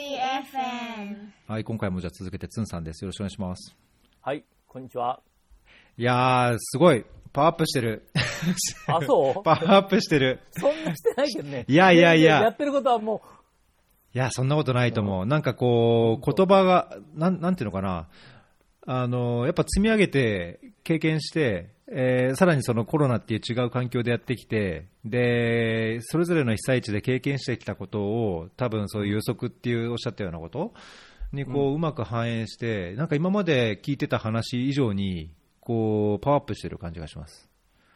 FM はい、今回もじゃあ続けてつんさんです。よろしくお願いします。はい、こんにちは。いやー、すごい。パワーアップしてる。あ、そう？パワーアップしてる。そんなしてないけどね。いやいやいややってることはもいや、そんなことないと思う。なんかこう、言葉が、なん、なんていうのかな。あの、やっぱ積み上げて、経験して、えーさらにそのコロナっていう違う環境でやってきて、で、それぞれの被災地で経験してきたことを、多分そういう予測っていうおっしゃったようなことにこう、うまく反映して、なんか今まで聞いてた話以上に、こう、パワーアップしてる感じがします。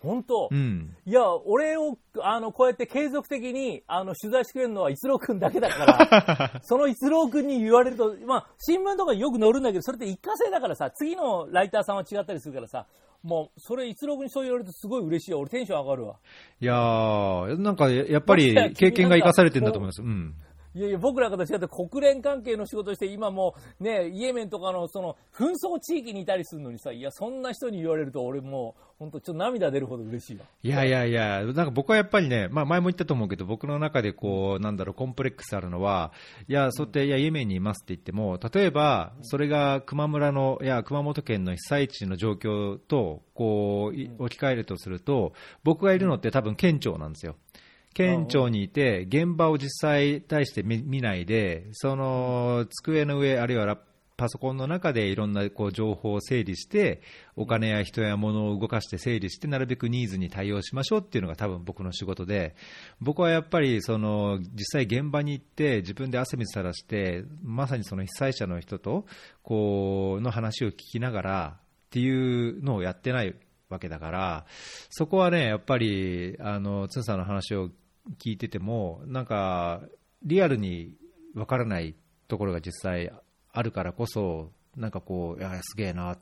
う、本当、うん。いや、俺を、あの、こうやって継続的に、あの、取材してくれるのは、逸郎くんだけだから、その逸郎くんに言われると、まあ、新聞とかによく載るんだけど、それって一過性だからさ、次のライターさんは違ったりするからさ、もう、それ逸郎くんにそう言われるとすごい嬉しいよ。俺テンション上がるわ。いやー、なんかややっぱり経験が生かされてるんだと思います。うん。いやいや、僕らと違って国連関係の仕事をして、今もうね、イエメンとかのその紛争地域にいたりするのにさ、いや、そんな人に言われると俺もう、本当ちょっと涙出るほど嬉しいわ。いやいやいや、なんか僕はやっぱりね、まあ前も言ったと思うけど、僕の中でこう、なんだろう、コンプレックスあるのは、いや、そうやって、いや、イエメンにいますって言っても、例えば、それが球磨村の、いや、熊本県の被災地の状況と、こう、い置き換えるとすると、僕がいるのって多分県庁なんですよ。県庁にいて、現場を実際対して見見ないで、その机の上、あるいはラパソコンの中でいろんなこう情報を整理して、お金や人や物を動かして整理して、なるべくニーズに対応しましょうっていうのが多分僕の仕事で、僕はやっぱりその実際現場に行って、自分で汗水垂らして、まさにその被災者の人とこうの話を聞きながらっていうのをやってないわけだから、そこはね、やっぱり、あの、つんさんの話を聞いてても、なんか、リアルにわからないところが実際あるからこそ、なんかこう、いや、すげえな、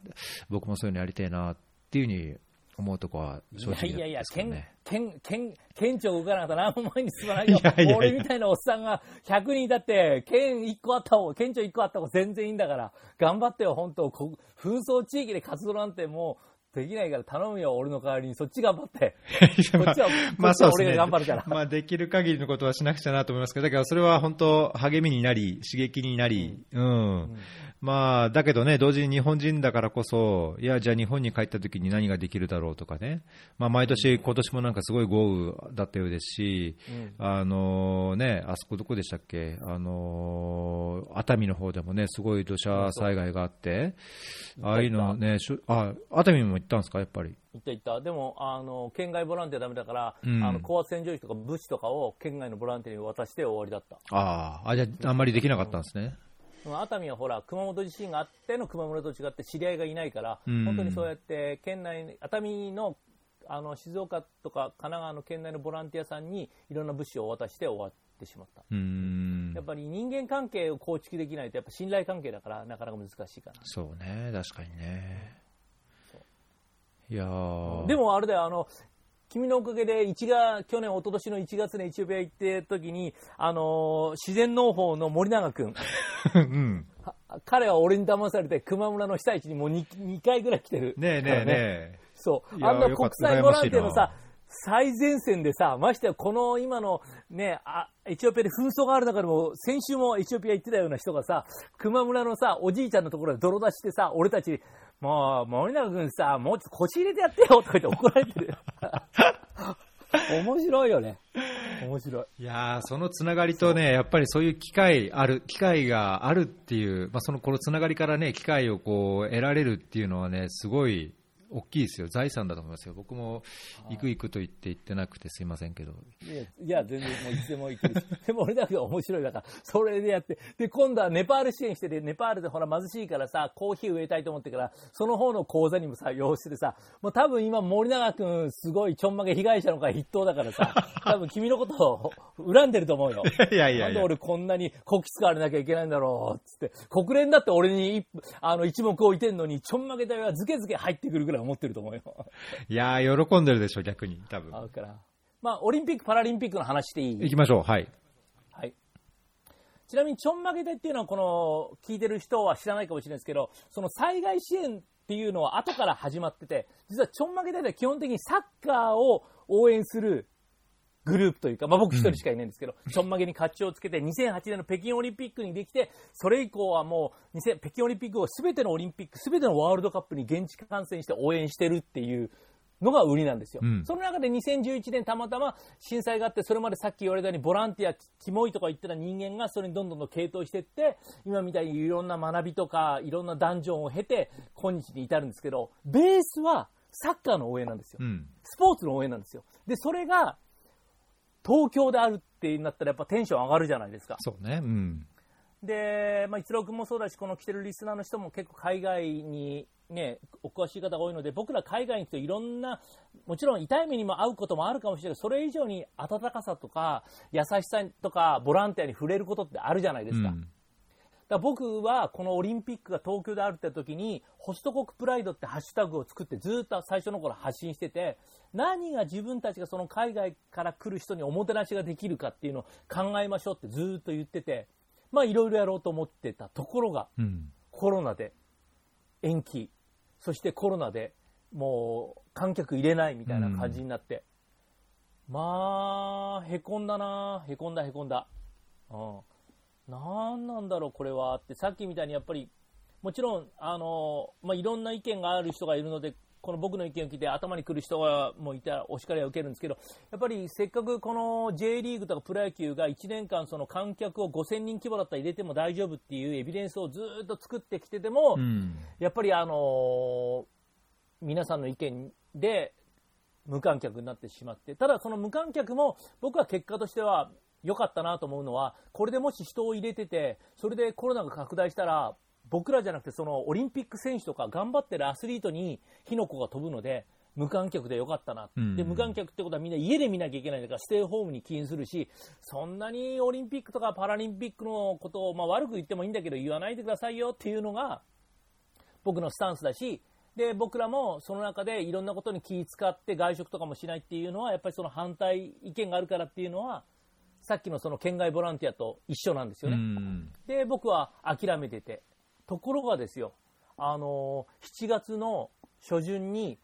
僕もそういうのやりたいなっていうふうに思うとこは正直いやいやいやです、けど県ね。、県、庁動かなかったら何も前に進まないよ。いやいやいや 俺みたいなおっさんが100人いたって、県1個あった方、県庁1個あった方が全然いいんだから、頑張ってよ、本当こ紛争地域で活動なんてもう、できないから頼むよ、俺の代わりに。そっち頑張って。こっちは、まあこっちは俺が。頑張るから。まあできる限りのことはしなくちゃなと思いますけど、だからそれは本当励みになり、刺激になり、うん。まあ、だけどね、同時に日本人だからこそ、いや、じゃあ日本に帰った時に何ができるだろうとかね。まあ毎年、今年もなんかすごい豪雨だったようですし、あのね、あそこどこでしたっけ？あの熱海の方でもね、すごい土砂災害があって、ああいうのね、あ、熱海も行ったんですか、やっぱり？行った行った。でも、あの、県外ボランティアダメだから、うんあの、高圧洗浄費とか物資とかを県外のボランティアに渡して終わりだった。ああ、あ、じゃああんまりできなかったんですね。その熱海はほら、熊本地震があっての熊本と違って知り合いがいないから、うん本当にそうやって県内に、熱海のあの静岡とか神奈川の県内のボランティアさんにいろんな物資を渡して終わってしまった。やっ。ぱり人間関係を構築できないと、やっぱ信頼関係だから、なかなか難しいかな。そうね、確かにね。いやーで、もあれだよ、あの、君のおかげで1が、去年、一昨年の1月にエチオピア行って時に、あの自然農法の森永君、うん。は彼は俺に騙されて、熊村の被災地にもう 2, 2回ぐらい来てる。ねえねえねえ。そう。あんな国際ボランティアのさ、最前線でさ、ましてやこの今のね、あエチオピアで紛争がある中でも、先週もエチオピア行ってたような人がさ、熊村のさ、おじいちゃんのところで泥出してさ、俺たち、もう、森永君さ、もうちょっと腰入れてやってよとか言って怒られてるよ。面白いよね。面白い。いやーそのつながりとね、やっぱりそういう機会ある、機会があるっていう、まあ、そのこのつながりからね、機会をこう得られるっていうのはね、すごい大きいですよ、財産だと思いますよ、僕も行く行くと言って行ってなくてすいませんけど、いや、全然もういつでも行けるし。でも俺だけが面白いだから、それでやって。で、今度はネパール支援してて、ネパールでほら貧しいからさ、コーヒー植えたいと思ってから、その方の講座にもさ、用しててさ、もう多分今森永くんすごいちょんまげ被害者の会筆頭だからさ、多分君のことを 恨んでると思うよ。いやいやいや、なんで俺こんなに国旗使われなきゃいけないんだろうっつって。国連だって俺に一あの一目置いてんのに、ちょんまげ隊はズケズケ入ってくるぐらい思ってると思うよ。いやー喜んでるでしょ、逆に、多分あるから。まあ、オリンピック・パラリンピックの話していい？行きましょう、はい。はい。ちなみに、ちょんまげでっていうのは、この、聞いてる人は知らないかもしれないですけど、その災害支援っていうのは後から始まってて、実はちょんまげでは基本的にサッカーを応援するグループというか、まあ僕一人しかいないんですけど、ちょんまげに甲冑をつけて2008年の北京オリンピックにできて、それ以降はもう2000北京オリンピックを全てのオリンピック、全てのワールドカップに現地観戦して応援してるっていうのが売りなんですよ。うんその中で2011年たまたま震災があって、それまでさっき言われたようにボランティア、キモいとか言ってた人間がそれにどんどんどん傾倒していって、今みたいにいろんな学びとか、いろんなダンジョンを経て、今日に至るんですけど、ベースはサッカーの応援なんですよ。うん。スポーツの応援なんですよ。で、それが、東京であるってなったらやっぱテンション上がるじゃないですか。そうね。うん。で、まあ、一郎君もそうだし、この来てるリスナーの人も結構海外にね、お詳しい方が多いので、僕ら海外に行くといろんな、もちろん痛い目にも遭うこともあるかもしれないけど、それ以上に温かさとか、優しさとか、ボランティアに触れることってあるじゃないですか。うんだ僕はこのオリンピックが東京であるって時に、ホスト国プライドってハッシュタグを作ってずっと最初の頃発信してて、何が自分たちがその海外から来る人におもてなしができるかっていうのを考えましょうってずっと言ってて、まあいろいろやろうと思ってたところが、うん。コロナで延期、そしてコロナでもう観客入れないみたいな感じになって、まあ、へこんだな、へこんだへこんだ。うん。なんなんだろう、これはって、さっきみたいにやっぱり、もちろん、あの、まあ、いろんな意見がある人がいるので、この僕の意見を聞いて頭に来る人がもういたらお叱りは受けるんですけど、やっぱりせっかくこの J リーグとかプロ野球が1年間その観客を5000人規模だったら入れても大丈夫っていうエビデンスをずっと作ってきてても、うん。やっぱりあのー皆さんの意見で無観客になってしまって、ただその無観客も僕は結果としては良かったなと思うのは、これでもし人を入れてて、それでコロナが拡大したら、僕らじゃなくてそのオリンピック選手とか頑張ってるアスリートに火の粉が飛ぶので、無観客でよかったな、うん。で無観客ってことはみんな家で見なきゃいけないんだからステイホームに起因するしそんなにオリンピックとかパラリンピックのことを、まあ、悪く言ってもいいんだけど言わないでくださいよっていうのが僕のスタンスだし、で、僕らもその中でいろんなことに気使って外食とかもしないっていうのは、やっぱりその反対意見があるからっていうのは、さっきのその県外ボランティアと一緒なんですようね。ん。で、僕は諦めてて。ところがですよ、あのー7月の初旬に、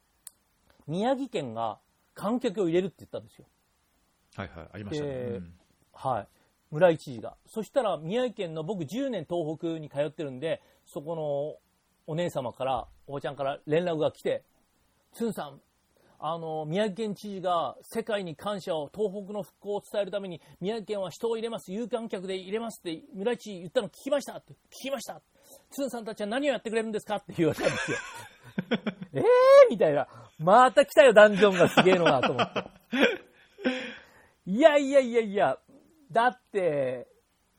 宮城県が観客を入れるって言ったんですよ。はいはい。ありましたね。でうんはい。村井知事が。そしたら、宮城県の僕10年東北に通ってるんで、そこのお姉様から、おばちゃんから連絡が来て、つんさん、あの、宮城県知事が世界に感謝を、東北の復興を伝えるために、宮城県は人を入れます、有観客で入れますって、村井知事言ったの聞きましたって、聞きました。つんさんたちは何をやってくれるんですか？って言われたんですよ。えーみたいな。また来たよ、ダンジョンがすげえのが、と思って。いやいやいやいや、だって、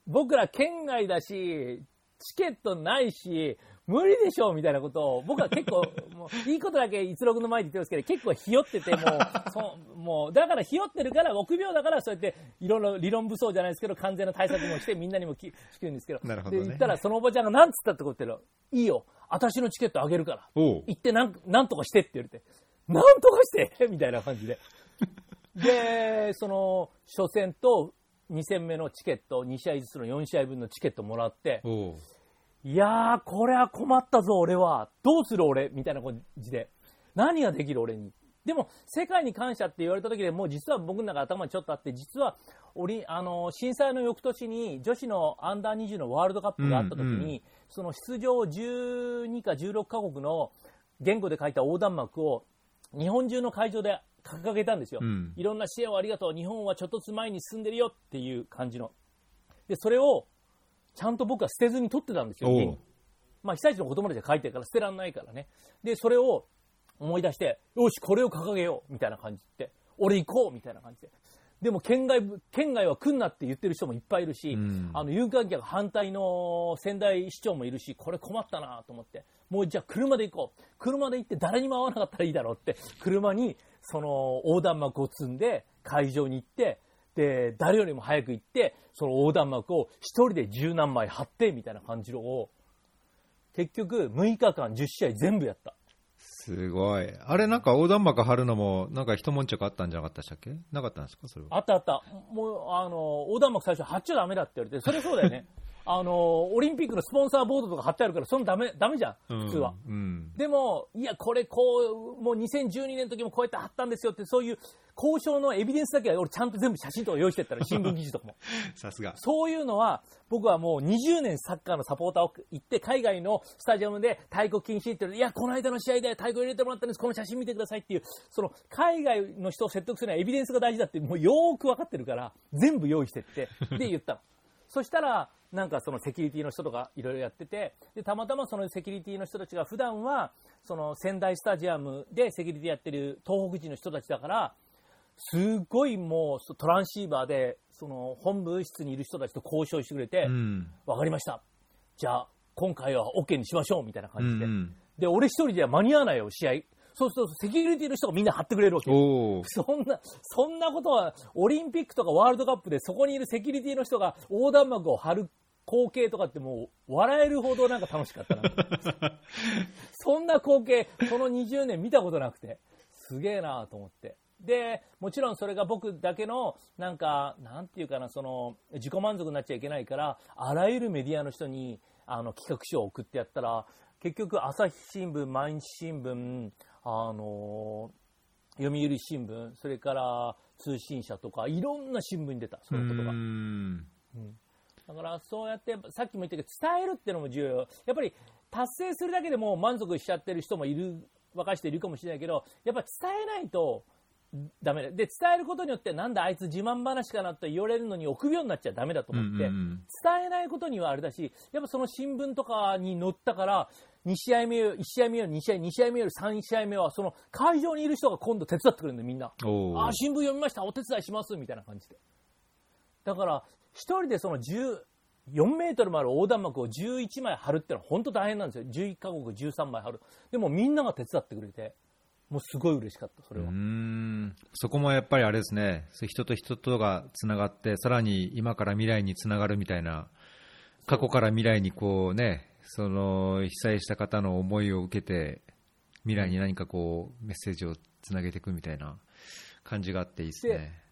僕ら県外だし、チケットないし、無理でしょみたいなことを、僕は結構、もう、いいことだけ一六の前で言ってますけど、結構ひよってて、もう、そう、もう、だからひよってるから、臆病だから、そうやって、いろいろ理論武装じゃないですけど、完全な対策もして、みんなにもき聞くんですけど、なるほどねで、言ったら、そのおばちゃんが何つったってこと言ったら、いいよ、私のチケットあげるから。行ってなん、なんとかしてって言われて、なんとかしてみたいな感じで。で、その、初戦と2戦目のチケット、2試合ずつの4試合分のチケットもらって、いやー、これは困ったぞ、俺は。どうする俺？みたいな感じで。何ができる俺に？でも、世界に感謝って言われた時でもう実は僕の中頭にちょっとあって、実は、オリあの、震災の翌年に女子のアンダー20のワールドカップがあった時に、うんうんその出場12か16カ国の言語で書いた横断幕を日本中の会場で掲げたんですよ。うんいろんな支援をありがとう。日本はちょっとずつ前に進んでるよっていう感じの。で、それをちゃんと僕は捨てずに取ってたんですよ。まあ、被災地の子供たちが書いてるから捨てらんないからね。で、それを思い出して、よし、これを掲げようみたいな感じで、俺行こうみたいな感じで。でも県外部、県外は来んなって言ってる人もいっぱいいるし、うんあの、有観客反対の仙台市長もいるし、これ困ったなと思って、もうじゃあ車で行こう。車で行って誰にも会わなかったらいいだろうって、車にその横断幕を積んで会場に行って、で、誰よりも早く行って、その横断幕を一人で十何枚貼って、みたいな感じのを、結局6日間10試合全部やった。すごい。あれなんか横断幕張るのも、なんか一悶着あったんじゃなかったでしたっけ？なかったんですか？それは。あったあった。もう、あの、横断幕最初貼っちゃダメだって言われて、それそうだよね。あの、オリンピックのスポンサーボードとか貼ってあるから、そのダメ、ダメじゃん、普通は。うん。でも、いや、これこう、もう2012年の時もこうやって貼ったんですよって、そういう交渉のエビデンスだけは俺ちゃんと全部写真とか用意してったら、新聞記事とかも。さすが。そういうのは、僕はもう20年サッカーのサポーターを行って、海外のスタジアムで太鼓禁止って言いや、この間の試合で太鼓入れてもらったんです、この写真見てくださいっていう、その海外の人を説得するのはエビデンスが大事だって、もうよーく分かってるから、全部用意してって、で言ったの。そしたら、なんかそのセキュリティの人とかいろいろやってて、で、たまたまそのセキュリティの人たちが普段は、その仙台スタジアムでセキュリティやってる東北人の人たちだから、すっごいもうトランシーバーで、その本部室にいる人たちと交渉してくれて、うん。わかりました。じゃあ、今回は OK にしましょう、みたいなう感じで。ん。で、俺一人では間に合わないよ、試合。そうすると、セキュリティの人がみんな張ってくれるわけ。そんな、そんなことは、オリンピックとかワールドカップでそこにいるセキュリティの人が横断幕を張る光景とかってもう、笑えるほどなんか楽しかったな。そんな光景、この20年見たことなくて、すげえなと思って。で、もちろんそれが僕だけの、なんか、なんていうかな、その、自己満足になっちゃいけないから、あらゆるメディアの人に、あの、企画書を送ってやったら、結局、朝日新聞、毎日新聞、あの、読売新聞、それから通信社とか、いろんな新聞に出た、そういうことが。ん。だからそうやって、さっきも言ったけど、伝えるっていうのも重要。やっぱり達成するだけでも満足しちゃってる人もいる、若い人いるかもしれないけど、やっぱ伝えないとダメだ。で、伝えることによって、なんだあいつ自慢話かなと言われるのに臆病になっちゃダメだと思って、うんうんうん伝えないことにはあれだし、やっぱその新聞とかに載ったから、2試合目よ、1試合目より2試合、2試合目より3試合目は、その会場にいる人が今度手伝ってくれるんだよ、みんな。あ、。新聞読みました、お手伝いします、みたいな感じで。だから、一人でその10、4メートルもある横断幕を11枚貼るってのは本当大変なんですよ。11カ国13枚貼る。でもみんなが手伝ってくれて、もうすごい嬉しかった、それは。そこもやっぱりあれですね、人と人とがつながって、さらに今から未来につながるみたいな、過去から未来にこうね、その被災した方の思いを受けて、未来に何かこうメッセージをつなげていくみたいな感じがあっていいですね。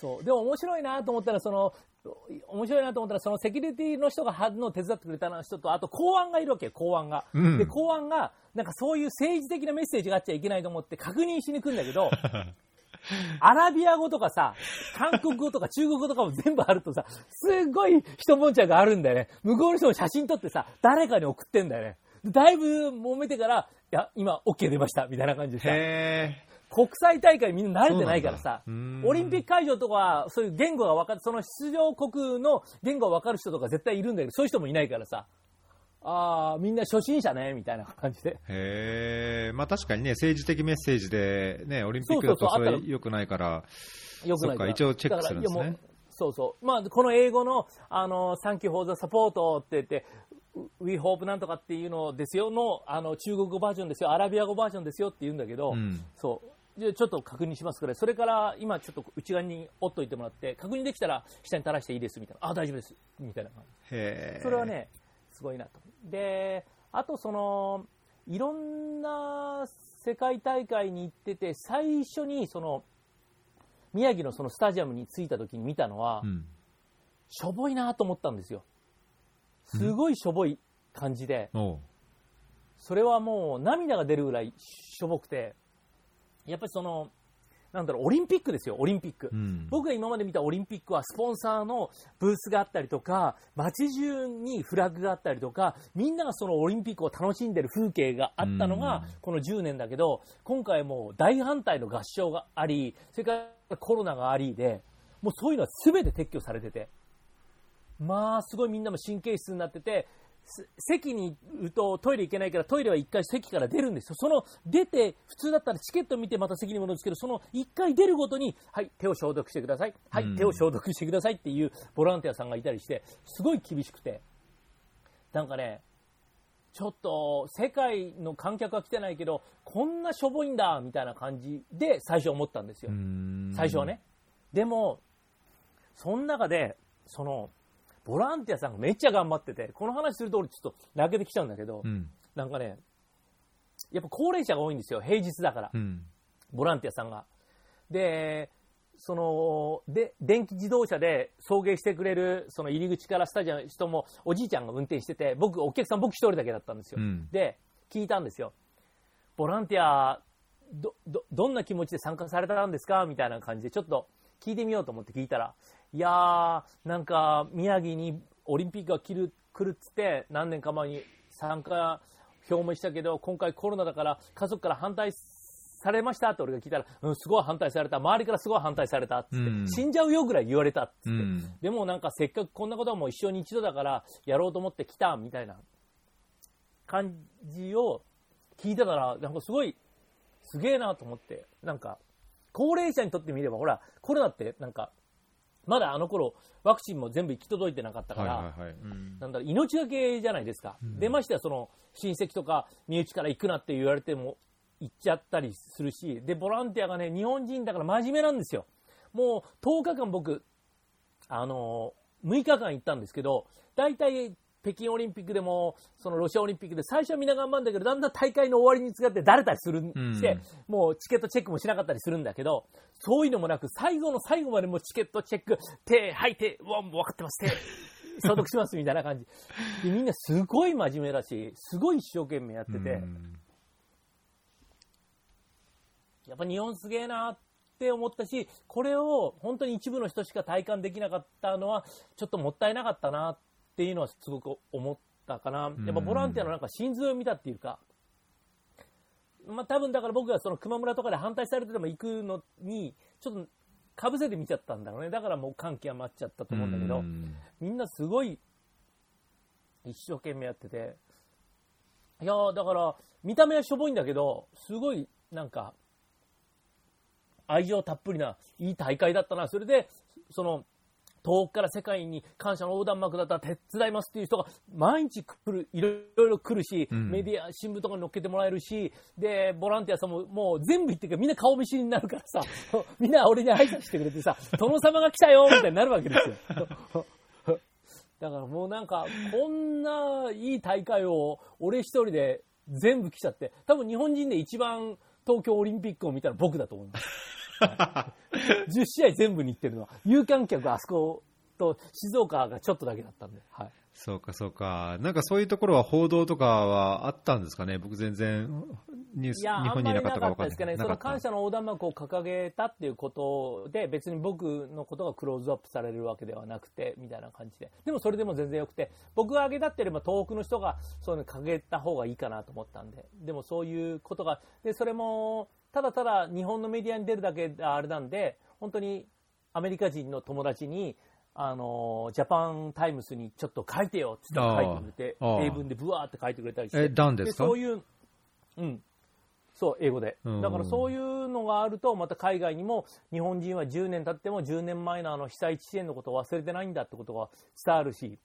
そう。でも面白いなと思ったら、その、面白いなと思ったら、そのセキュリティの人がのを手伝ってくれた人と、あと公安がいるわけよ、公安が。うんで、公安が、なんかそういう政治的なメッセージがあっちゃいけないと思って確認しに行くんだけど、アラビア語とかさ、韓国語とか中国語とかも全部あるとさ、すっごい一悶着があるんだよね。向こうの人も写真撮ってさ、誰かに送ってんだよね。でだいぶ揉めてから、いや、今 OK 出ました、みたいな感じでさ。へ国際大会みんな慣れてないからさオリンピック会場とかは、そういう言語が分かる、その出場国の言語が分かる人とか絶対いるんだけど、そういう人もいないからさ、ああ、みんな初心者ね、みたいな感じで。え、へえ、まあ確かにね、政治的メッセージで、ね、オリンピックだとそれ良くないから、よくないから一応チェックするんですねそうそう。まあ、この英語の、あの、Thank you for the support って言って、We hope なんとかっていうのですよの、あの、中国語バージョンですよ、アラビア語バージョンですよって言うんだけど、うんそう。でちょっと確認しますから、それから今ちょっと内側に折っといてもらって、確認できたら下に垂らしていいですみたいな。あ、大丈夫です。みたいな感じ。それはね、すごいなと。で、あとその、いろんな世界大会に行ってて、最初にその、宮城のそのスタジアムに着いた時に見たのは、うん。しょぼいなと思ったんですよ。すごいしょぼい感じで、おうそれはもう涙が出るぐらいしょぼくて、やっぱりその、なんだろう、オリンピックですよ、オリンピック。うん。僕が今まで見たオリンピックはスポンサーのブースがあったりとか、街中にフラッグがあったりとか、みんながそのオリンピックを楽しんでる風景があったのがうんこの10年だけど、今回もう大反対の合唱があり、それからコロナがありで、もうそういうのは全て撤去されてて、まあすごいみんなも神経質になってて、す席にいるとトイレ行けないからトイレは一回席から出るんですよ。その出て、普通だったらチケット見てまた席に戻るんですけど、その一回出るごとに、はい、手を消毒してください。はい、うん手を消毒してくださいっていうボランティアさんがいたりして、すごい厳しくて。なんかね、ちょっと世界の観客は来てないけど、こんなしょぼいんだ、みたいな感じで最初思ったんですよ。うん最初はね。。でも、その中で、その、ボランティアさんがめっちゃ頑張ってて、この話すると俺ちょっと泣けてきちゃうんだけど、うん。なんかね、やっぱ高齢者が多いんですよ、平日だからう、ん。ボランティアさんが。で、そので電気自動車で送迎してくれるその入り口からスタジアムの人もおじいちゃんが運転してて僕お客さん僕一人だけだったんですよ、うんで聞いたんですよボランティアどどどんな気持ちで参加されたんですか？みたいな感じでちょっと聞いてみようと思って聞いたらいやーなんか宮城にオリンピックが来る来るっつって何年か前に参加表明したけど今回コロナだから家族から反対されましたって俺が聞いたら、うん、すごい反対された。周りからすごい反対されたっつって、うん。死んじゃうよぐらい言われたっつって、うん。でもなんかせっかくこんなことはもう一生に一度だからやろうと思って来たみたいな感じを聞いてたらなんかすごいすげえなと思ってなんか高齢者にとってみればほらコロナってなんかまだあの頃ワクチンも全部行き届いてなかったから、はいはいはい。うん。なんだろう命がけじゃないですか、でましてやその親戚とか身内から行くなって言われても行っちゃったりするしでボランティアがね日本人だから真面目なんですよ。もう10日間僕あの6日間行ったんですけど大体北京オリンピックでもそのロシアオリンピックで最初はみんな頑張るんだけどだんだん大会の終わりに使ってだれたりするんして、もうチケットチェックもしなかったりするんだけどそういうのもなく最後の最後までもうチケットチェック手吐いてうわもう分かってます。手消毒しますみたいな感じでみんなすごい真面目だしすごい一生懸命やってて、うん。やっぱ日本すげえなって思ったし、これを本当に一部の人しか体感できなかったのは、ちょっともったいなかったなっていうのはすごく思ったかな。やっぱボランティアのなんか心臓を見たっていうか、まあ多分だから僕がその熊村とかで反対されてても行くのに、ちょっとかぶせて見ちゃったんだろうね。だからもう歓喜は待っちゃったと思うんだけど、うんみんなすごい一生懸命やってて、いやーだから見た目はしょぼいんだけど、すごいなんか愛情たっぷりないい大会だったな。それで、その、遠くから世界に感謝の横断幕だったら手伝いますっていう人が毎日来る、いろいろ来るし、うんメディア、新聞とかに載っけてもらえるし、で、ボランティアさんももう全部言ってるみんな顔見知りになるからさ、みんな俺に挨拶してくれてさ、殿様が来たよみたいになるわけですよ。だからもうなんか、こんないい大会を俺一人で全部来ちゃって、多分日本人で一番東京オリンピックを見たら僕だと思います。10試合全部に行ってるのは、有観客あそこと静岡がちょっとだけだったんで、はい。そうか、そうか。なんかそういうところは報道とかはあったんですかね？僕全然ニュース、日本にいなかったかかったですかね。分かんない。そのなかった感謝の横断幕を掲げたっていうことで、別に僕のことがクローズアップされるわけではなくて、みたいな感じで。でもそれでも全然よくて、僕が挙げたってよりも遠くの人がそういうの掲げた方がいいかなと思ったんで。でもそういうことが、で、それも、ただただ日本のメディアに出るだけあれなんで、本当にアメリカ人の友達に、あの、ジャパンタイムスにちょっと書いてよって書いてくれて、英文でブワーって書いてくれたりして。え、ダンですかそういう、うん、そう、英語で。うん。だからそういうのがあると、また海外にも、日本人は10年経っても10年前のあの被災地支援のことを忘れてないんだってことが伝わるし、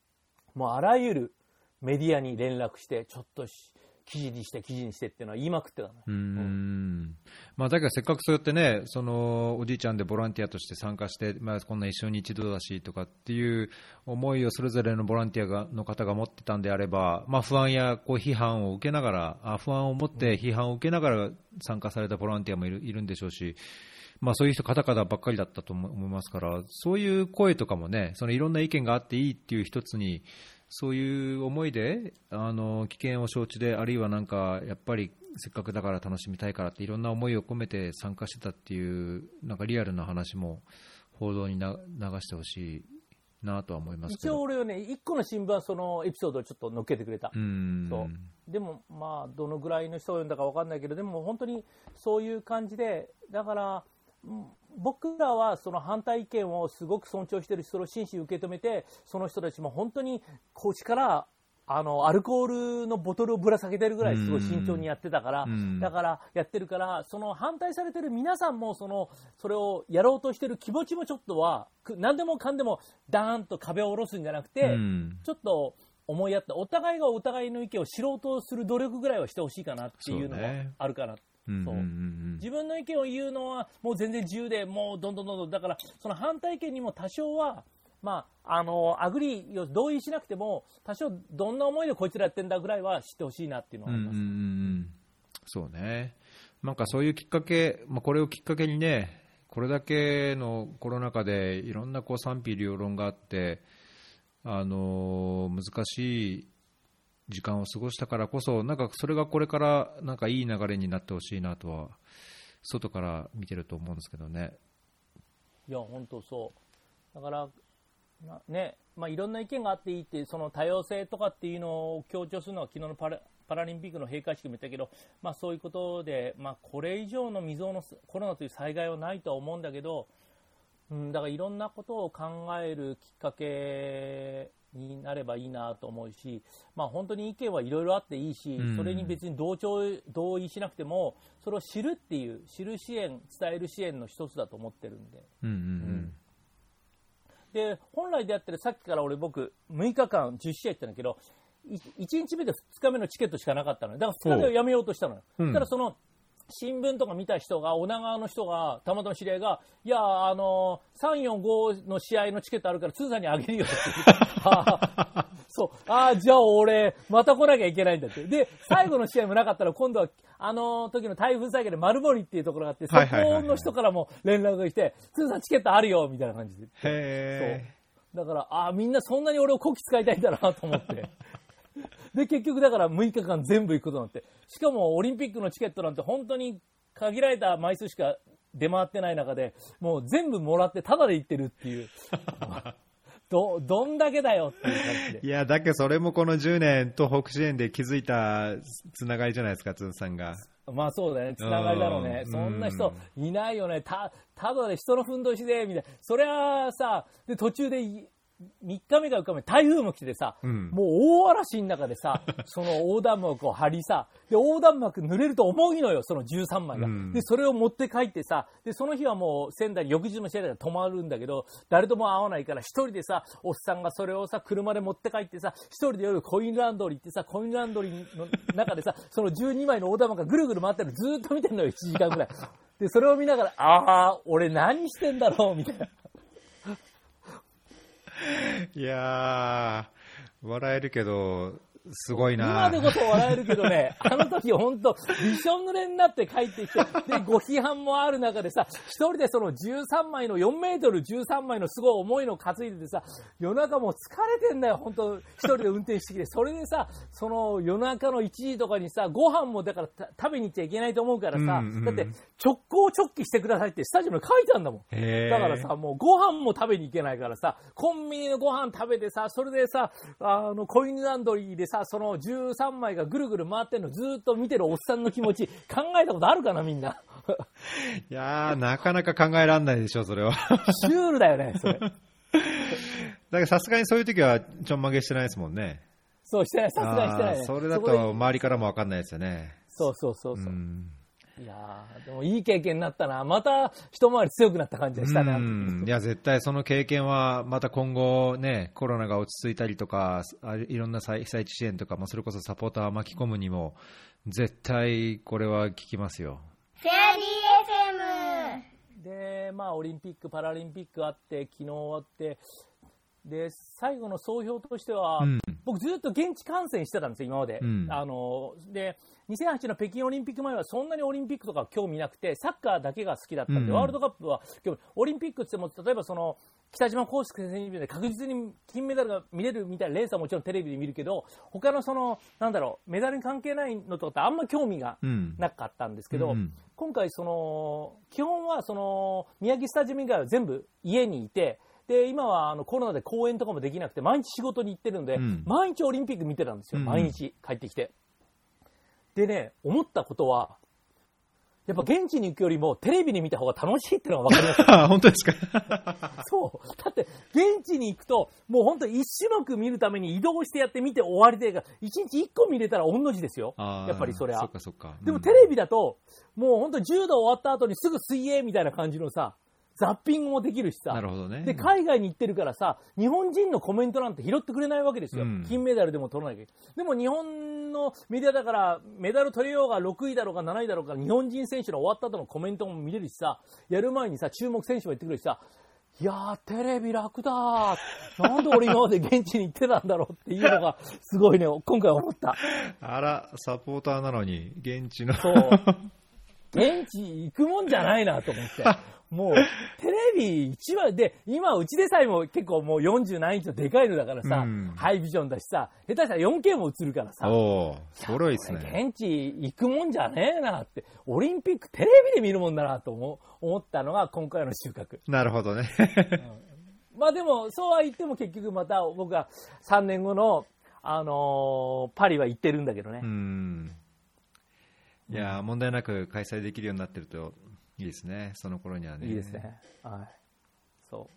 もうあらゆるメディアに連絡して、ちょっとし記事にして、記事にしてっていうのは言いまくってたね。うーん。まあ、だけどせっかくそうやってね、そのおじいちゃんでボランティアとして参加して、まあ、こんな一生に一度だしとかっていう思いをそれぞれのボランティアがの方が持ってたんであれば、まあ、不安やこう批判を受けながら、あ不安を持って批判を受けながら参加されたボランティアもいるいるんでしょうし、まあ、そういう人、方々ばっかりだったと思思いますから、そういう声とかもね、そのいろんな意見があっていいっていう一つに、そういう思いで、あの危険を承知で、あるいはなんか、やっぱりせっかくだから楽しみたいからって、いろんな思いを込めて参加してたっていう、なんかリアルな話も報道にな流してほしいなとは思いますけど。一応俺はね、一個の新聞はそのエピソードをちょっと載っけてくれた。うんそうでも、まあ、どのぐらいの人を読んだか分かんないけど、でも本当にそういう感じで、だから、うん僕らはその反対意見をすごく尊重しているし、それを真摯に受け止めて、その人たちも本当に腰からあのアルコールのボトルをぶら下げてるぐらいすごい慎重にやってたから、うん。だからやってるから、その反対されてる皆さんもそのそれをやろうとしてる気持ちもちょっとは、く何でもかんでもダーンと壁を下ろすんじゃなくて、うん。ちょっと思いやった、お互いがお互いの意見を知ろうとする努力ぐらいはしてほしいかなっていうのはそうね。あるかな。そう。自分の意見を言うのはもう全然自由で、もうどんどんどんどん、だからその反対意見にも多少は、まあ、あの、 agree を同意しなくても、多少どんな思いでこいつらやってんだぐらいは知ってほしいなっていうのはあります。うんうんうんうんそうね、なんかそういうきっかけ、まあ、これをきっかけにね、これだけのコロナ禍でいろんなこう賛否両論があって、あの難しい時間を過ごしたからこそ、なんかそれがこれからなんかいい流れになってほしいなとは、外から見てると思うんですけどね。いや、本当そう。だから、ね、まあ、いろんな意見があっていいって、その多様性とかっていうのを強調するのは昨日のパラパラリンピックの閉会式も言ったけど、まあ、そういうことで、まあ、これ以上の未曾有のコロナという災害はないとは思うんだけど、うん、だからいろんなことを考えるきっかけになればいいなと思うし、まあ、本当に意見はいろいろあっていいし、うん。それに別に同調同意しなくても、それを知るっていう、知る支援、伝える支援の一つだと思ってるんで。うんうんで本来であったらさっきから俺僕6日間10試合行ったんだけど1日目と2日目のチケットしかなかったのよ。だから2日目をやめようとしたのよ、うん。ただその新聞とか見た人が女川の人がたまたま知り合いがいやあの345の試合のチケットあるから通さんにあげるよって。言ってあーそう。あーじゃあ俺また来なきゃいけないんだって。で最後の試合もなかったら今度はあの時の台風災害で丸森っていうところがあってそこの人からも連絡が来て通さんチケットあるよみたいな感じでへだから、ああ、みんなそんなに俺をこき使いたいんだなと思って。で、結局だから6日間全部行くことになって。しかもオリンピックのチケットなんて本当に限られた枚数しか出回ってない中で、もう全部もらってタダで行ってるっていう。ど、どんだけだよっていう感じで。いや、だけどそれもこの10年東北支援で築いたつながりじゃないですか、つんさんが。まあそうだね、つながりだろうね。うんそんな人いないよね。た、ただで人のふんどしで、みたいな。そりゃあさ、で途中でい3日目か4日目、台風も来ててさ、うんもう大嵐の中でさ、その横断幕を張りさ、で、横断幕濡れると重いのよ、その13枚が。うんで、それを持って帰ってさ、で、その日はもう仙台に翌日の試合だから泊まるんだけど、誰とも会わないから、一人でさ、おっさんがそれをさ、車で持って帰ってさ、一人で夜コインランドリー行ってさ、コインランドリーの中でさ、その12枚の横断幕がぐるぐる回ってるのずーっと見てんのよ、1時間ぐらい。で、それを見ながら、ああ、俺何してんだろう、みたいな。いやー、笑えるけど、すごいな今でこそ笑えるけどね、あの時本当、びしょ濡れになって帰ってきて、で、ご批判もある中でさ、一人でその13枚の、4メートル13枚のすごい重いの担いでてさ、夜中もう疲れてんだよ、本当一人で運転してきて。それでさ、その夜中の1時とかにさ、ご飯もだからた食べに行っちゃいけないと思うからさ、うんうんだって直行直帰してくださいってスタジオに書いてあるんだもん。だからさ、もうご飯も食べに行けないからさ、コンビニのご飯食べてさ、それでさ、あの、コインランドリーでさ、その13枚がぐるぐる回ってんのずーっと見てるおっさんの気持ち、考えたことあるかな、みんな。いやー、なかなか考えられないでしょ、それは。シュールだよね、それ。だけどさすがにそういう時はちょんまげしてないですもんね。そう、してない、さすがにしてないね。それだことで周りからもわかんないですよね。そうそうそうそうう。んいやーでもいい経験になったな。また一回り強くなった感じがしたな。うんいや、絶対その経験は、また今後ね、コロナが落ち着いたりとか、あいろんな被災地支援とか、まあ、それこそサポーターを巻き込むにも、絶対これは効きますよ。フェアリー FM で、まあ、オリンピック、パラリンピックあって、昨日終わって、で、最後の総評としては、うん僕ずっと現地観戦してたんですよ、今まで。うんあの、で、2008の北京オリンピック前はそんなにオリンピックとか興味なくて、サッカーだけが好きだったんで、うんワールドカップはオリンピックって言っても、例えばその、北島康介選手で確実に金メダルが見れるみたいなレースはもちろんテレビで見るけど、他のその、なんだろう、メダルに関係ないのとかってあんま興味がうん。なかったんですけど、うん今回その、基本はその、宮城スタジアム以外は全部家にいて、で、今はあのコロナで公演とかもできなくて、毎日仕事に行ってるんで、うん毎日オリンピック見てたんですよ、うん毎日帰ってきて。でね、思ったことは、やっぱ現地に行くよりもテレビに見た方が楽しいってのが分かりました。本当ですか？そう。だって、現地に行くと、もう本当一種目見るために移動してやって見て終わりで、一日一個見れたら御の字ですよ。やっぱりそれはそっ。かそっか。でもうんテレビだと、もう本当柔道終わった後にすぐ水泳みたいな感じのさ、ザッピングもできるしさ。なるほどね。で、海外に行ってるからさ、日本人のコメントなんて拾ってくれないわけですよ。うん金メダルでも取らなきゃ。でも日本のメディアだから、メダル取れようが6位だろうが7位だろうが、日本人選手の終わった後のコメントも見れるしさ、やる前にさ、注目選手も言ってくるしさ、いやー、テレビ楽だー。なんで俺今まで現地に行ってたんだろうっていうのが、すごいね、今回思った。あら、サポーターなのに、現地の。そう。現地行くもんじゃないなと思って。もう、テレビ1話で、今うちでさえも結構もう40何インチのでかいのだからさ、うんハイビジョンだしさ、下手したら 4K も映るからさ、おお、それはいいですね。現地行くもんじゃねえなって、オリンピックテレビで見るもんだなと思思ったのが今回の収穫。なるほどね。まあでも、そうは言っても結局また僕は3年後の、あのーパリは行ってるんだけどね。うん。いやー、問題なく開催できるようになってるといいですね。その頃にはね。いいですね。はい。そう。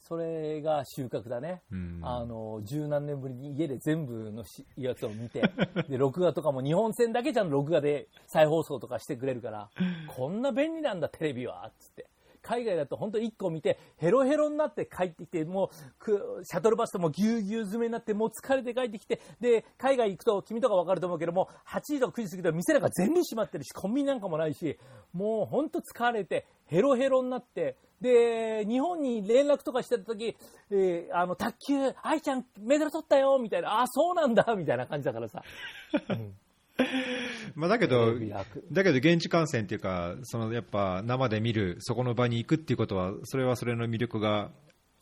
それが収穫だね。うんあの、十何年ぶりに家で全部のしやつを見て、で、録画とかも日本戦だけちゃんと録画で再放送とかしてくれるから、こんな便利なんだ、テレビは、つって。海外だと本当1個見て、ヘロヘロになって帰ってきて、もう、シャトルバスともぎゅうぎゅう詰めになって、もう疲れて帰ってきて、で、海外行くと、君とかわかると思うけども、8時とか9時過ぎたら店なんか全部閉まってるし、コンビニなんかもないし、もう本当疲れて、ヘロヘロになって、で、日本に連絡とかしてた時、えーあの、卓球、愛ちゃんメダル取ったよ、みたいな、あ、そうなんだ、みたいな感じだからさ。う ん まあだけどだけど現地観戦っていうか、そのやっぱ生で見る、そこの場に行くっていうことは、それはそれの魅力が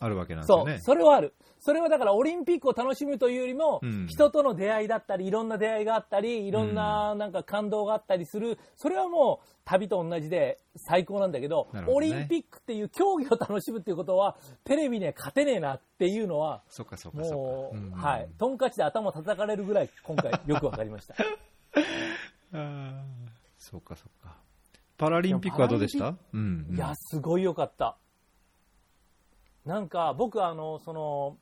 あるわけなんですそう、よね。それはある。それはだからオリンピックを楽しむというよりも、うん人との出会いだったり、いろんな出会いがあったり、いろんななんか感動があったりする、それはもう旅と同じで最高なんだけど、ねオリンピックっていう競技を楽しむっていうことは、テレビには勝てねえなっていうのは、そっかそっかそもう、っか。うんはい。トンカチで頭叩かれるぐらい今回よくわかりました。あーそうかそうか。パラリンピックはどうでした？うんうん。いや、すごい良かった。なんか、僕はあの、その、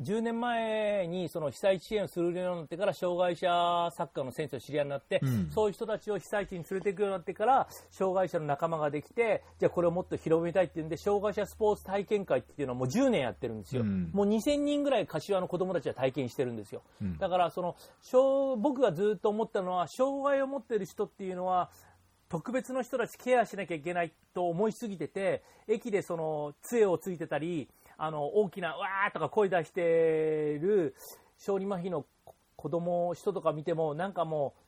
10年前にその被災地支援をするようになってから障害者サッカーの選手と知り合いになって、うん。そういう人たちを被災地に連れていくようになってから障害者の仲間ができてじゃあこれをもっと広めたいっていうんで障害者スポーツ体験会っていうのはもう10年やってるんですよ、うん。もう2000人ぐらい柏の子供たちは体験してるんですよ、うん。だからその障僕がずっと思ったのは障害を持ってる人っていうのは特別の人たちケアしなきゃいけないと思いすぎてて駅でその杖をついてたりあの大きなわーとか声出してる小児麻痺の子供人とか見てもなんかもう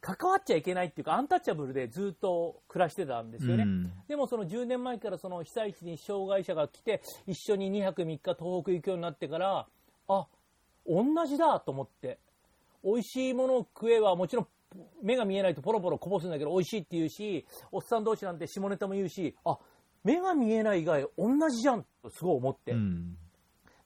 関わっちゃいけないっていうかアンタッチャブルでずっと暮らしてたんですよね、うん。でもその10年前からその被災地に障害者が来て一緒に2泊3日東北行くようになってからあ同じだと思って美味しいものを食えはもちろん目が見えないとポロポロこぼすんだけど美味しいって言うしおっさん同士なんて下ネタも言うしあ目が見えない以外同じじゃんとすごい思って、うん。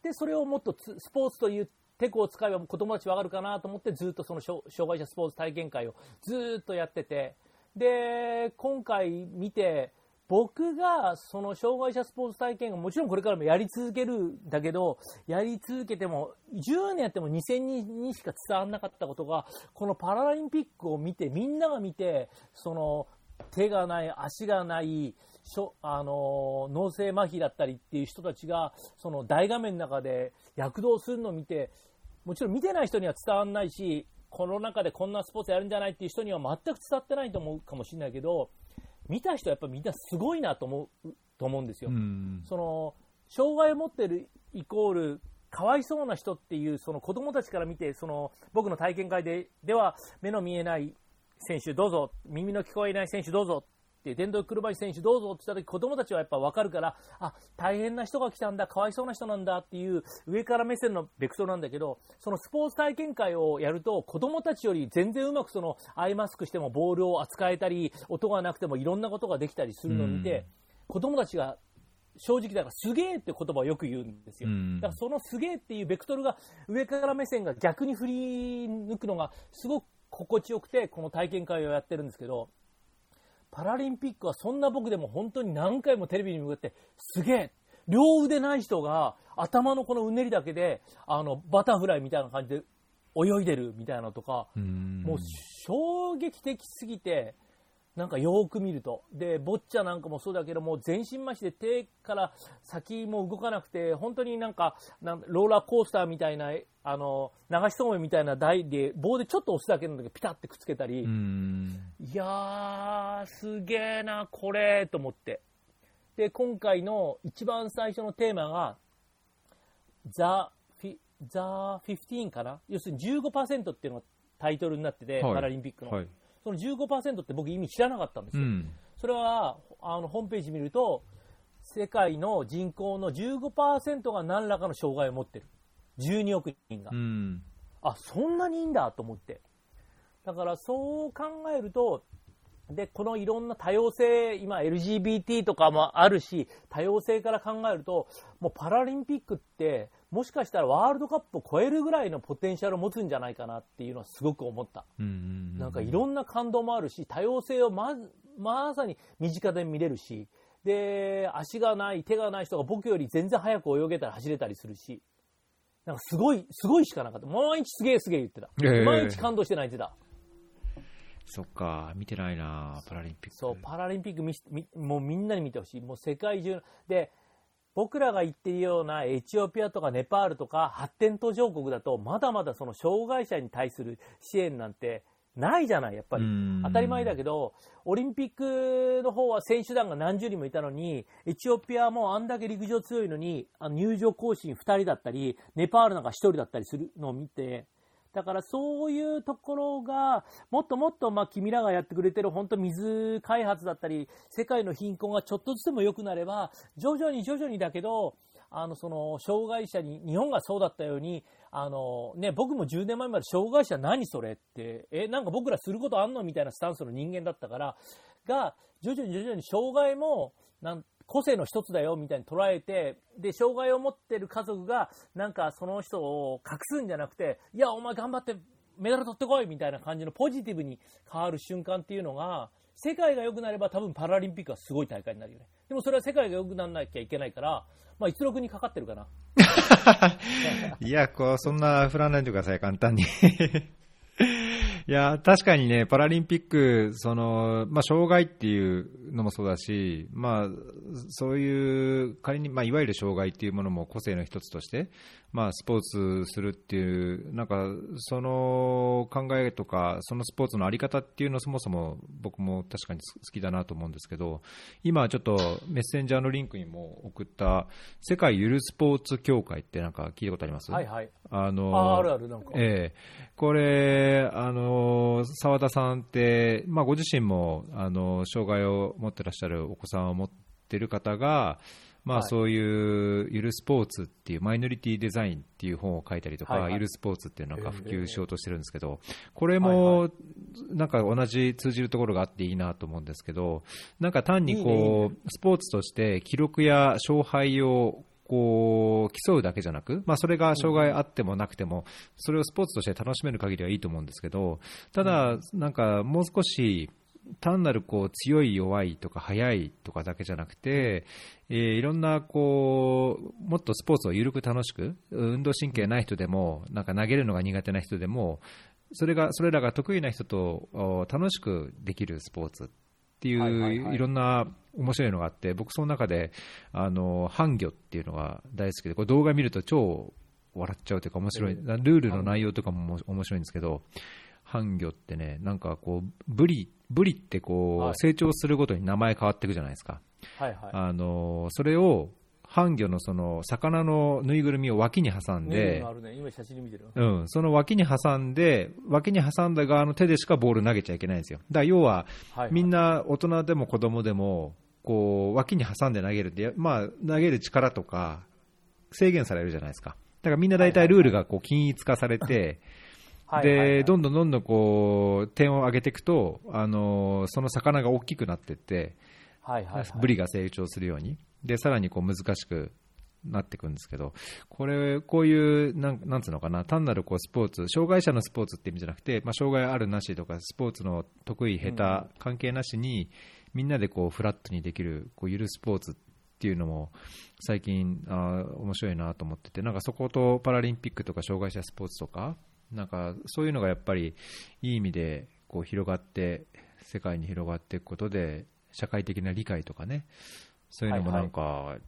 でそれをもっとつスポーツというテクを使えば子供たちわかるかなと思ってずっとその障障害者スポーツ体験会をずっとやってて。で今回見て僕がその障害者スポーツ体験がもちろんこれからもやり続けるんだけどやり続けても10年やっても2000人にしか伝わらなかったことがこのパラリンピックを見てみんなが見てその手がない足がないしょあの脳性麻痺だったりっていう人たちがその大画面の中で躍動するのを見てもちろん見てない人には伝わらないしこの中でこんなスポーツやるんじゃないっていう人には全く伝わってないと思うかもしれないけど見た人はやっぱみんなすごいなと思うと思うんですよ。うんその障害を持ってるイコールかわいそうな人っていうその子供たちから見てその僕の体験会ででは目の見えない選手どうぞ耳の聞こえない選手どうぞって電動車椅子選手どうぞって言った時子供たちはやっぱ分かるからあ大変な人が来たんだかわいそうな人なんだっていう上から目線のベクトルなんだけどそのスポーツ体験会をやると子供たちより全然うまくそのアイマスクしてもボールを扱えたり音がなくてもいろんなことができたりするのを見て、子供たちが正直だからすげえって言葉をよく言うんですよ。うんだからそのすげえっていうベクトルが上から目線が逆に振り抜くのがすごく心地よくてこの体験会をやってるんですけどパラリンピックはそんな僕でも本当に何回もテレビに向かってすげえ両腕ない人が頭のこのうねりだけであのバタフライみたいな感じで泳いでるみたいなのとか、うん。もう衝撃的すぎて、なんかよーく見ると。で、ボッチャなんかもそうだけども、全身麻痺で手から先も動かなくて、本当になんか、なんローラーコースターみたいな、あの、流しそうめんみたいな台で、棒でちょっと押すだけなんだけど、ピタってくっつけたり、うんいやー、すげーな、これ、と思って。で、今回の一番最初のテーマが、ザ・フィ、ザ・15かな？要するに15%っていうのがタイトルになってて、はいパラリンピックの。はいその15%って僕意味知らなかったんですよ。うん。それは、あの、ホームページ見ると、世界の人口の15%が何らかの障害を持ってる。12億人が。うん。あ、そんなにいいんだと思って。だからそう考えると、で、このいろんな多様性、今 LGBT とかもあるし、多様性から考えると、もうパラリンピックって、もしかしたらワールドカップを超えるぐらいのポテンシャルを持つんじゃないかなっていうのはすごく思った。なんかいろんな感動もあるし、多様性をまずまさに身近で見れるし、で、足がない、手がない人が僕より全然速く泳げたり走れたりするし、なんかすごい、すごいしかなかった。毎日すげえすげえ言ってた。ええ毎日感動して泣いてた。そっか、見てないな、パラリンピック。そう、パラリンピック見しみもうみんなに見てほしい。もう世界中の。で、僕らが行っているようなエチオピアとかネパールとか発展途上国だと、まだまだその障害者に対する支援なんてないじゃない、やっぱりうん。当たり前だけど、オリンピックの方は選手団が何十人もいたのに、エチオピアもあんだけ陸上強いのに、あの入場行進2人だったり、ネパールなんか1人だったりするのを見て、だからそういうところが、もっともっとまあ君らがやってくれてる本当水開発だったり、世界の貧困がちょっとずつでも良くなれば、徐々に徐々にだけど、あのその障害者に、日本がそうだったように、あのね、僕も10年前まで障害者何それ？って、え、なんか僕らすることあんの？みたいなスタンスの人間だったから、が、徐々に徐々に障害も、なん個性の一つだよみたいに捉えて、で、障害を持ってる家族が、なんかその人を隠すんじゃなくて、いや、お前頑張ってメダル取ってこいみたいな感じのポジティブに変わる瞬間っていうのが、世界が良くなれば多分パラリンピックはすごい大会になるよね。でもそれは世界が良くならなきゃいけないから、まあ一力にかかってるかな。いや、こう、そんな振らないでください、簡単に。いや、確かにね、パラリンピック、その、まあ、障害っていうのもそうだし、まあ、そういう、仮に、まあ、いわゆる障害っていうものも個性の一つとして、まあ、スポーツするっていう、なんか、その考えとか、そのスポーツのあり方っていうのをそもそも僕も確かに好きだなと思うんですけど、今ちょっとメッセンジャーのリンクにも送った、世界ゆるスポーツ協会ってなんか聞いたことあります？はいはい。あのるある、なんか。ええこれ、あの澤田さんって、まあ、ご自身もあの障害を持ってらっしゃるお子さんを持ってる方が、まあ、はい。そういうゆるスポーツっていう、マイノリティデザインっていう本を書いたりとか、ゆるスポーツっていうのが普ええ及しようとしてるんですけど、これはいもなんか同じ通じるところがあっていいなと思うんですけど、なんか単にこう、スポーツとして記録や勝敗をこう競うだけじゃなく、まあ、それが障害あってもなくても、それをスポーツとして楽しめる限りはいいと思うんですけど、ただ、なんかもう少し、単なるこう強い、弱いとか速いとかだけじゃなくて、えーいろんなこうもっとスポーツを緩く楽しく、運動神経ない人でも、なんか投げるのが苦手な人でも、それがそれらが得意な人とお楽しくできるスポーツっていう、いはいはいはい。ろんな面白いのがあって、僕、その中であの半魚っていうのが大好きで、これ動画見ると超笑っちゃうというか、面白い、えルールの内容とかも面白いんですけど、半魚ってね、なんかこう、ブリ、ブリってこう、はい成長するごとに名前変わっていくじゃないですか。はいはい。あのそれを半魚のその魚のぬいぐるみを脇に挟んねであ、るね。今写真で見てる。うん、その脇に挟んで、脇に挟んだ側の手でしかボール投げちゃいけないんですよ。だから要は、はい。みんな大人でも子供でも、こう、脇に挟んで投げるって、まあ、投げる力とか制限されるじゃないですか。だからみんな大体ルールがこう均一化されて、はいはいはい。で、どんどんどんどんこう、点を上げていくと、あのその魚が大きくなっていって、はいはいはい。ブリが成長するように、でさらにこう難しくなっていくんですけど、これ、こういう、なんなんつうのかな、単なるこうスポーツ、障害者のスポーツって意味じゃなくて、まあ、障害あるなしとか、スポーツの得意、下手、関係なしに、みんなでこうフラットにできる、こうゆるスポーツっていうのも、最近、あー面白いなと思ってて、なんかそことパラリンピックとか障害者スポーツとか、なんかそういうのがやっぱりいい意味でこう広がって、世界に広がっていくことで、社会的な理解とかね、そういうのもなんか、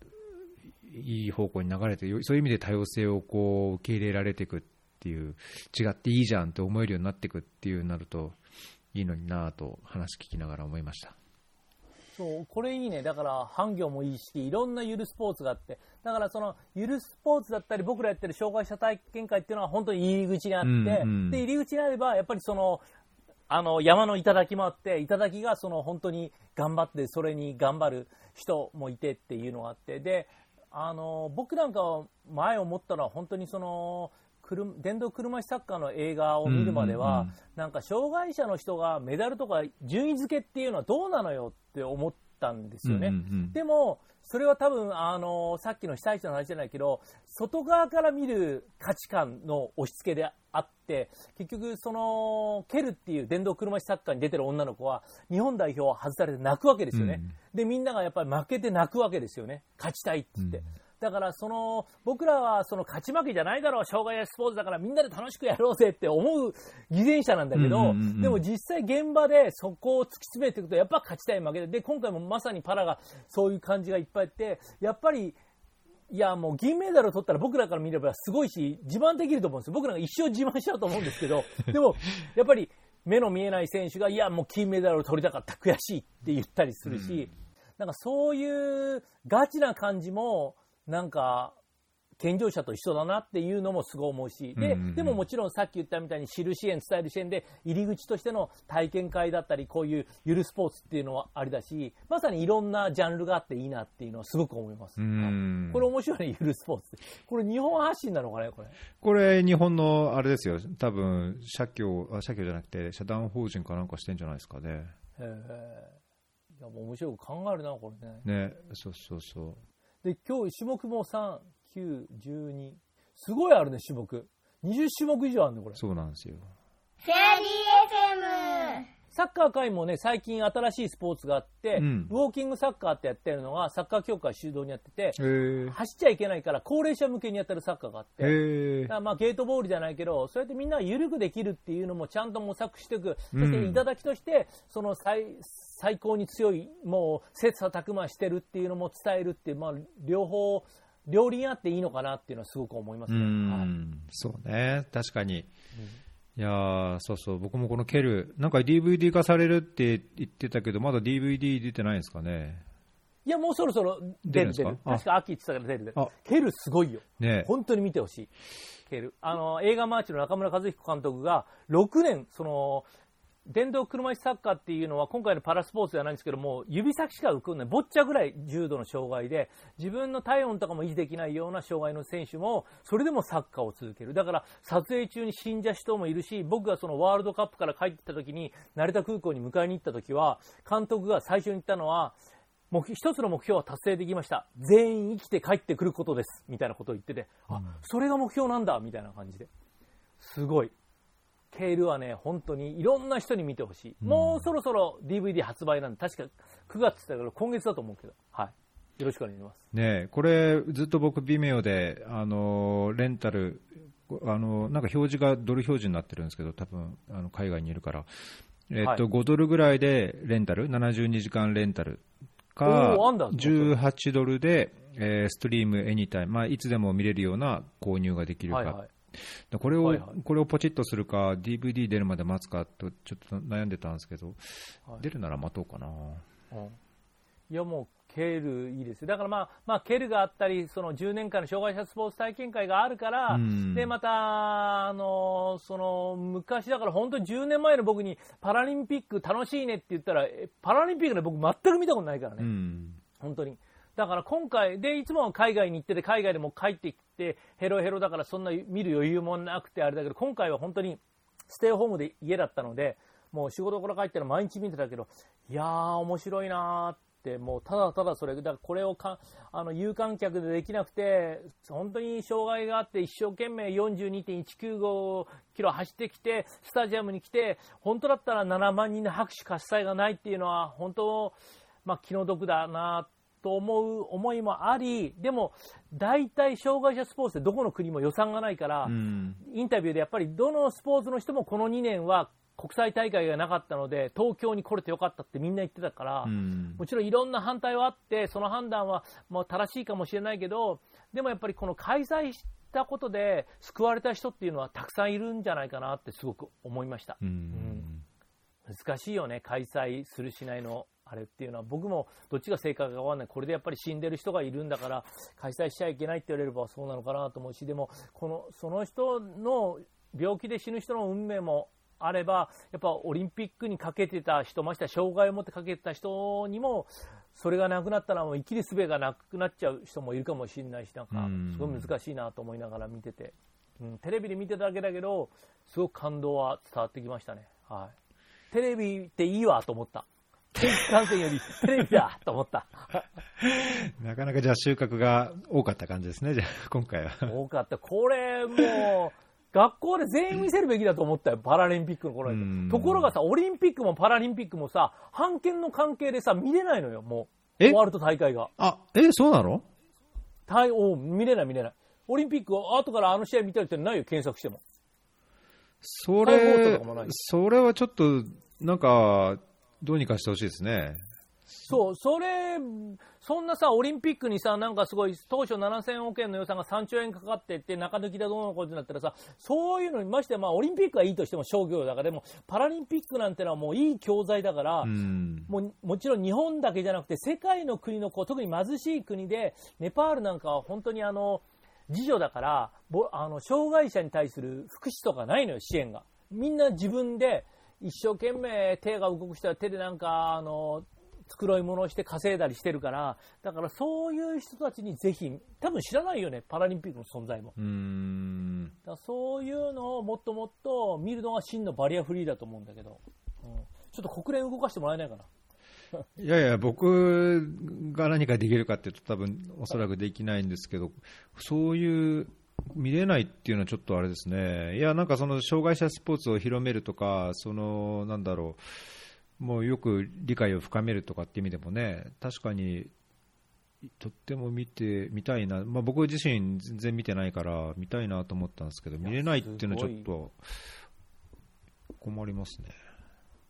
いい方向に流れて、よそういう意味で多様性をこう受け入れられていくっていう、違っていいじゃんって思えるようになっていくっていうなると、いいのになぁと話聞きながら思いました。そう、これいいね。だから、半業もいいし、いろんなゆるスポーツがあって、だからその、ゆるスポーツだったり、僕らやってる障害者体験会っていうのは本当に入り口にあって、うんうん。で、入り口にあれば、やっぱりその、あの、山の頂もあって、頂がその本当に頑張って、それに頑張る人もいてっていうのがあって、で、あの、僕なんかは前思ったのは本当にその、車電動車椅子サッカーの映画を見るまでは、うんうんうんなんか障害者の人がメダルとか順位付けっていうのはどうなのよって思ったんですよね。うんうんうんでも、それは多分、あの、さっきの被災地の話じゃないけど、外側から見る価値観の押し付けであって、結局、その、ケルっていう電動車椅子サッカーに出てる女の子は、日本代表を外されて泣くわけですよね。うんで、みんながやっぱり負けて泣くわけですよね。勝ちたいって言って。うんだから、その、僕らはその勝ち負けじゃないだろう、障害やスポーツだからみんなで楽しくやろうぜって思う偽善者なんだけど、うんうんうんうんでも実際現場でそこを突き詰めていくと、やっぱ勝ちたい負けで、で、今回もまさにパラがそういう感じがいっぱいあって、やっぱり、いや、もう銀メダルを取ったら僕らから見ればすごいし、自慢できると思うんですよ。僕らが一生自慢しちゃうと思うんですけど、でも、やっぱり目の見えない選手が、いや、もう金メダルを取りたかった、悔しいって言ったりするし、なんかそういうガチな感じも、なんか、健常者と一緒だなっていうのもすごい思うし、で、でももちろんさっき言ったみたいに知る支援、伝える支援で入り口としての体験会だったり、こういうゆるスポーツっていうのはありだし、まさにいろんなジャンルがあっていいなっていうのはすごく思います。うんこれ面白いね、ゆるスポーツ。これ日本発信なのかね、これ。これ、日本のあれですよ、多分社協あ社協じゃなくて、社団法人かなんかしてんじゃないですかね。へえ。いや、もう面白く考えるな、これね。ね、そうそうそう。で、今日種目も3、9、12。すごいあるね、種目。20種目以上あるね、これ。そうなんですよ。フェアリー FM サッカー界もね、最近新しいスポーツがあって、うんウォーキングサッカーってやってるのが、サッカー協会主導にやってて。走っちゃいけないから、高齢者向けにやってるサッカーがあって、だまあゲートボールじゃないけど、そうやってみんなが緩くできるっていうのもちゃんと模索していく。そしてきとして、その最最高に強い、もう切磋琢磨してるっていうのも伝えるっていう、まあ両方、両輪あっていいのかなっていうのはすごく思いますうね。はいん、そうね、確かに。いやーそうそう、僕もこのケル、なんか DVD 化されるって言ってたけど、まだ DVD 出てないんですかね？いや、もうそろそろ出る出る。確か秋って言ってたから出る出るあ。蹴るすごいよ。ね本当に見てほしい。蹴る。あの、映画マーチの中村和彦監督が、6年、その、電動車椅子サッカーっていうのは今回のパラスポーツじゃないんですけども、指先しか動かない。ボッチャぐらい重度の障害で、自分の体温とかも維持できないような障害の選手も、それでもサッカーを続ける。だから、撮影中に死んじゃ人もいるし、僕がそのワールドカップから帰ってきた時に、成田空港に迎えに行った時は、監督が最初に言ったのは、目一つの目標は達成できました。全員生きて帰ってくることです。みたいなことを言ってて、あ、それが目標なんだ、みたいな感じで。すごい。ケールはね、本当にいろんな人に見てほしい。もうそろそろ DVD 発売なんで、確か9月って言ったから今月だと思うけど、はい。よろしくお願いします。ねこれ、ずっと僕、微妙で、あのーレンタル、あのーなんか表示がドル表示になってるんですけど、多分あの海外にいるから、えっとはい。5ドルぐらいでレンタル、72時間レンタル？かおーあんだ、18ドルで、えーストリームエニタイム、まあ、いつでも見れるような購入ができるか、これを、はいはいこれをポチッとするか、DVD 出るまで待つかと、ちょっと悩んでたんですけど、はい出るなら待とうかな。うんいやもう、ケールいいですよ。だからまあ、まあ、ケルがあったり、その10年間の障害者スポーツ体験会があるから、うんで、また、あの、その、昔だから本当に10年前の僕にパラリンピック楽しいねって言ったら、えパラリンピックで僕全く見たことないからね。うん本当に。だから今回、で、いつもは海外に行ってて、海外でも帰って、ヘロヘロだからそんな見る余裕もなくてあれだけど、今回は本当にステイホームで家だったので、もう仕事から帰ったら毎日見てたけど、いやー、面白いなーって、もうただただそれ、だからこれをかあの有観客でできなくて、本当に障害があって、一生懸命42.195キロ走ってきて、スタジアムに来て、本当だったら7万人の拍手喝采がないっていうのは、本当、まあ、気の毒だなってと思う思いもあり、でも、大体障害者スポーツってどこの国も予算がないから、うん。インタビューでやっぱりどのスポーツの人もこの2年は国際大会がなかったので、東京に来れてよかったってみんな言ってたから、うん。もちろんいろんな反対はあって、その判断はもう正しいかもしれないけど、でもやっぱりこの開催したことで救われた人っていうのはたくさんいるんじゃないかなってすごく思いました。うん。難しいよね、開催するしないのあれっていうのは、僕もどっちが正解かわかんない、これでやっぱり死んでる人がいるんだから、開催しちゃいけないって言われればそうなのかなと思うし、でも、このその人の病気で死ぬ人の運命もあれば、やっぱオリンピックにかけてた人、ましては障害を持ってかけてた人にも、それがなくなったらもう生きる術がなくなっちゃう人もいるかもしれないし、なんかうん、すごい難しいなと思いながら見てて、うん、テレビで見てただけだけど、すごく感動は伝わってきましたね。はい。テレビっていいわと思った。天気観戦よりテレビだと思った。なかなかじゃあ収穫が多かった感じですね、じゃあ今回は。多かった。これもう、学校で全員見せるべきだと思ったよ、パラリンピックの頃うんに。ところがさ、オリンピックもパラリンピックもさ、判権の関係でさ、見れないのよ、もう。え？ワールド大会が。あ、え、そうなの？対応、見れない見れない。オリンピックを後からあの試合見たりってないよ、検索しても。それそれはちょっと、なんか、どうにかしてほしいですね。そう、それ、そんなさ、オリンピックにさ、なんかすごい、当初7000億円の予算が3兆円かかってって、中抜きでどうのことになったらさ、そういうのにまして、まあ、オリンピックはいいとしても商業だから、でも、パラリンピックなんてのはもういい教材だから、うん。もうもちろん日本だけじゃなくて、世界の国のこう特に貧しい国で、ネパールなんかは本当にあの自助だからぼあの、障害者に対する福祉とかないのよ、支援が。みんな自分で一生懸命手が動く人は手でなんかあの繕い物をして稼いだりしてるから、だからそういう人たちにぜひ、多分知らないよね、パラリンピックの存在も。うーん。だそういうのをもっともっと見るのが真のバリアフリーだと思うんだけど、うんちょっと国連動かしてもらえないかな。いやいや、僕が何かできるかっていうと、多分おそらくできないんですけど、そういう、見れないっていうのはちょっとあれですね、いや、なんかその障害者スポーツを広めるとか、そのなんだろう、もうよく理解を深めるとかっていう意味でもね、確かにとっても見てみたいな、まあ、僕自身、全然見てないから、見たいなと思ったんですけど、見れないっていうのはちょっと困りますね。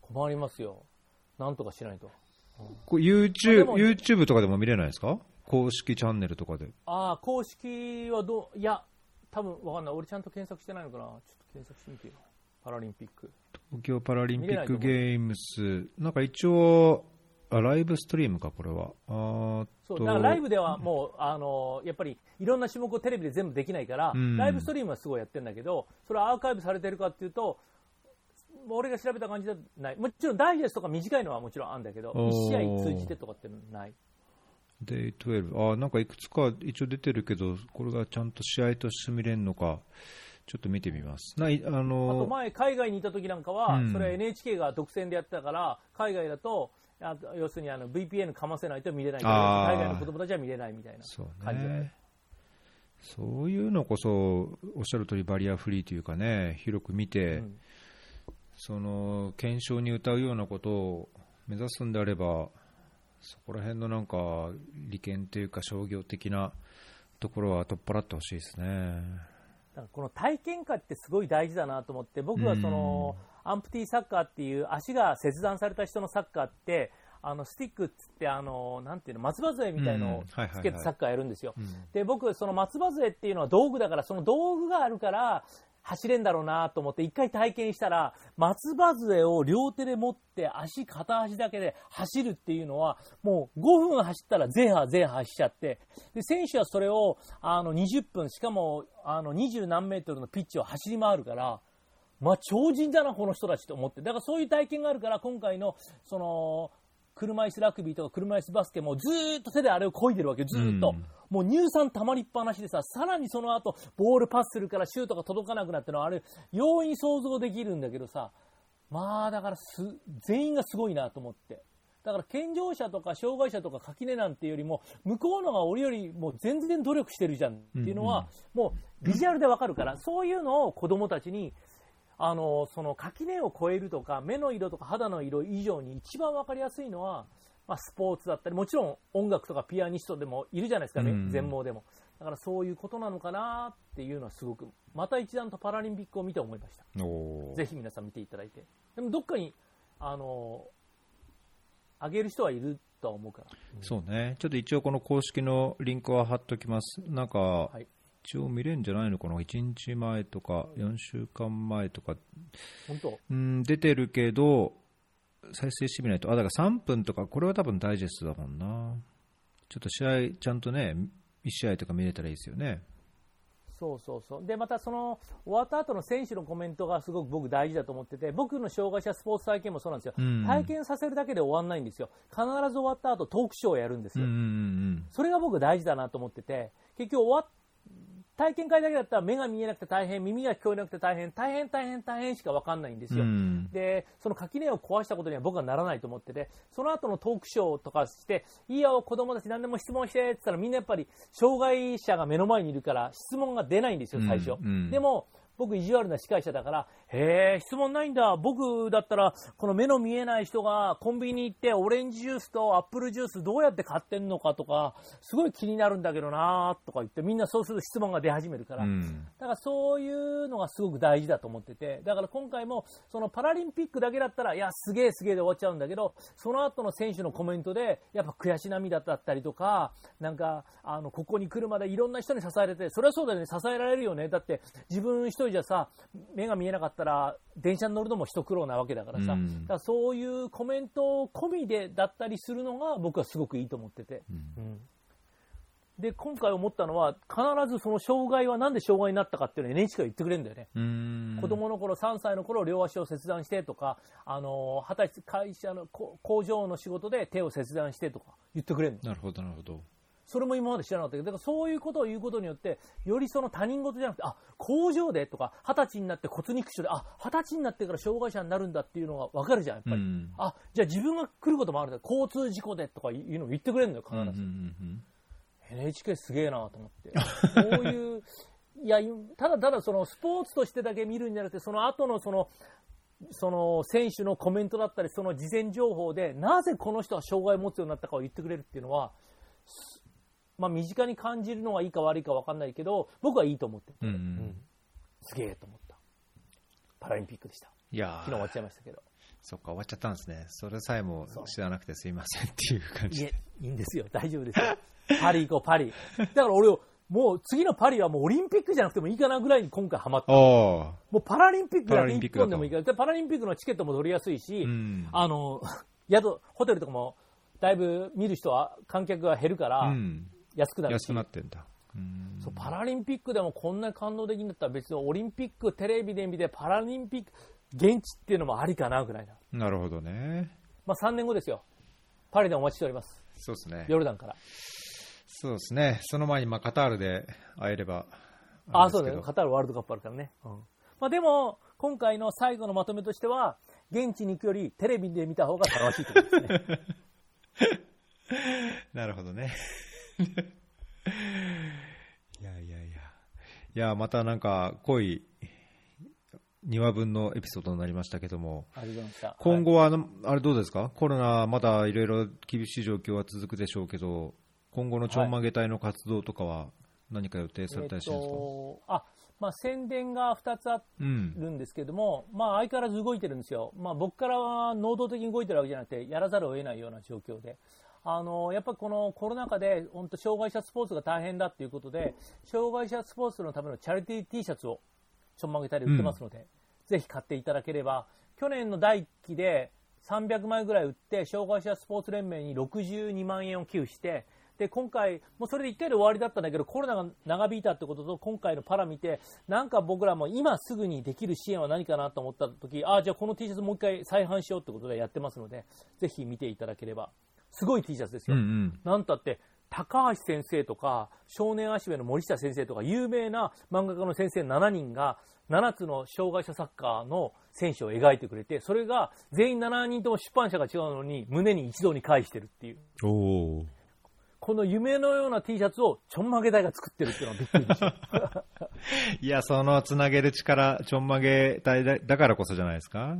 困りますよ。なんとかしないと。こ YouTube, も YouTube とかでも見れないですか？公式チャンネルとかで。ああ、公式はどう、いや、多分わかんない。俺ちゃんと検索してないのかな？ちょっと検索してみてよ。パラリンピック。東京パラリンピックゲームス、なんか一応、あライブストリームか、これは。あそう、ライブではもう、あの、やっぱりいろんな種目をテレビで全部できないから、うんライブストリームはすごいやってるんだけど、それはアーカイブされてるかっていうと、俺が調べた感じではない。もちろんダイジェストとか短いのはもちろんあるんだけど、おー1試合通じてとかってない。デイ12。あーなんかいくつか一応出てるけど、これがちゃんと試合として見れるのか、ちょっと見てみます。ないああとの前、海外にいた時なんかは、うんそれは NHK が独占でやってたから、海外だと、あ要するにあの VPN かませないと見れないから、あー海外の子供たちは見れないみたいなそう感じだねね。そういうのこそ、おっしゃる通りバリアフリーというかね、広く見て、うんその検証に歌うようなことを目指すんであれば、そこら辺のなんか利権というか商業的なところは取っ払ってほしいですね。だからこの体験会ってすごい大事だなと思って、僕はその、アンプティサッカーっていう足が切断された人のサッカーって、あのスティックっつってあのなんていうの松葉杖みたいのをつけてサッカーやるんですよ。うんで僕その松葉杖っていうのは道具だからその道具があるから走れんだろうなと思って一回体験したら松葉杖を両手で持って足片足だけで走るっていうのはもう5分走ったらゼーハーゼーハー走っちゃってで選手はそれをあの20分しかもあの20何メートルのピッチを走り回るからまあ超人だなこの人たちと思って。だからそういう体験があるから今回のその車椅子ラグビーとか車椅子バスケもずーっと手であれを漕いでるわけよずーっと、うん。もう乳酸溜まりっぱなしでさ、さらにその後、ボールパスするからシュートが届かなくなってのは、あれ、容易に想像できるんだけどさ、まあだからす、全員がすごいなと思って。だから健常者とか障害者とか垣根なんていうよりも、向こうのが俺よりも全然努力してるじゃんっていうのは、もうビジュアルでわかるから、そういうのを子供たちに、あの、その垣根を越えるとか、目の色とか肌の色以上に一番わかりやすいのは、まあ、スポーツだったり、もちろん音楽とかピアニストでもいるじゃないですかね、うん全盲でも。だからそういうことなのかなっていうのはすごく、また一段とパラリンピックを見て思いました。ぜひ皆さん見ていただいて。でもどっかに、あの、あげる人はいるとは思うから。そうね、ちょっと一応この公式のリンクは貼っときます。なんか、い一応見れるんじゃないのかな、1日前とか、4週間前とか、本当？うん、出てるけど、再生してみないと、あ、だから3分とか、これは多分ダイジェストだもんな。ちょっと試合、ちゃんとね、1試合とか見れたらいいですよね。そうそうそう。で、またその、終わった後の選手のコメントがすごく僕大事だと思ってて、僕の障害者スポーツ体験もそうなんですよ。うん体験させるだけで終わんないんですよ。必ず終わった後トークショーをやるんですよ。それが僕大事だなと思ってて、結局終わっ体験会だけだったら目が見えなくて大変、耳が聞こえなくて大変、大変大変大変しか分かんないんですよ。うんで、その垣根を壊したことには僕はならないと思ってて、その後のトークショーとかして、いいよ、子供たち何でも質問してって言ったらみんなやっぱり障害者が目の前にいるから質問が出ないんですよ、最初。うんうんでも、僕意地悪な司会者だから、へえ、質問ないんだ。僕だったら、この目の見えない人がコンビニ行ってオレンジジュースとアップルジュースどうやって買ってんのかとか、すごい気になるんだけどなとか言って、みんなそうすると質問が出始めるから、うんだからそういうのがすごく大事だと思ってて、だから今回もそのパラリンピックだけだったら、いや、すげえすげえで終わっちゃうんだけど、その後の選手のコメントで、やっぱ悔し涙だったりとか、なんか、あの、ここに来るまでいろんな人に支えられて、それはそうだよね、支えられるよね。だって自分一人じゃさ、目が見えなかったら、電車に乗るのも一苦労なわけだからさ、うんだからそういうコメント込みでだったりするのが僕はすごくいいと思ってて。うんで、今回思ったのは、必ずその障害はなんで障害になったかっていうのを NHK が言ってくれるんだよね。うん子供の頃、3歳の頃、両足を切断してとか、あの、二十歳、会社のこ工場の仕事で手を切断してとか言ってくれるの。なるほどなるほどそれも今まで知らなかったけど、だからそういうことを言うことによって、よりその他人事じゃなくて、あ、工場でとか、二十歳になって骨肉腫で、あ、二十歳になってから障害者になるんだっていうのが分かるじゃん、やっぱり。うんあ、じゃあ自分が来ることもあるんだ。交通事故でとかいうのを言ってくれるのよ、必ず。うんうんうん、NHK すげえなと思って。こういう、いや、ただただそのスポーツとしてだけ見るんじゃなくて、その後のその、その選手のコメントだったり、その事前情報で、なぜこの人は障害を持つようになったかを言ってくれるっていうのは、すまあ身近に感じるのがいいか悪いか分かんないけど、僕はいいと思ってる。うんうんうんすげえと思った。パラリンピックでした。いや昨日終わっーちゃいましたけど。そっか終わっちゃったんですねそれさえも知らなくてすいませんっていう感じいえ、いいんですよ。大丈夫ですよ。パリ行こう、パリ。だから俺、もう次のパリはもうオリンピックじゃなくてもいいかなぐらいに今回ハマった。もうパラリンピックだけ一パラリンピックだと本でもいいから、でパラリンピックのチケットも取りやすいし、うんあの、宿、ホテルとかも、だいぶ見る人は、観客が減るから、うん安くなるし安く、なってんだうんそうパラリンピックでもこんなに感動できるんだったら別にオリンピックテレビで見てパラリンピック現地っていうのもありかなぐらいな。なるほどねまあ3年後ですよ。パリでお待ちしております。そうですねヨルダンから。そうですねその前にまあカタールで会えればあ、れですけどそうだよ。カタールワールドカップあるからね。うん。まあでも、今回の最後のまとめとしては、現地に行くよりテレビで見た方が楽しいと思いますね。なるほどね。いやいやいや。いや、またなんか濃い2話分のエピソードになりましたけども。今後はあの、あれどうですか？コロナまだいろいろ厳しい状況は続くでしょうけど、今後のちょんまげ隊の活動とかは何か予定されたりしてるんですか、えっと、あ、まあ宣伝が2つあうん。るんですけども、まあ相変わらず動いてるんですよ。まあ僕からは能動的に動いてるわけじゃなくて、やらざるを得ないような状況で。あの、やっぱこのコロナ禍で、本当障害者スポーツが大変だっていうことで、障害者スポーツのためのチャリティー T シャツをちょんまげたり売ってますので、ぜひ買っていただければ、去年の第1期で300枚ぐらい売って、障害者スポーツ連盟に62万円を寄付して、で、今回、もうそれで1回で終わりだったんだけど、コロナが長引いたってことと、今回のパラ見て、なんか僕らも今すぐにできる支援は何かなと思った時、ああ、じゃあこの T シャツもう一回再販しようってことでやってますので、ぜひ見ていただければ。すごい T シャツですよ。うんうん。なんたって、高橋先生とか、少年足部の森下先生とか、有名な漫画家の先生7人が、7つの障害者サッカーの選手を描いてくれて、それが全員7人とも出版社が違うのに、胸に一堂に会してるっていう。この夢のような T シャツをちょんまげ隊が作ってるっていうのはびっくりでした。いや、そのつなげる力、ちょんまげ隊だだからこそじゃないですか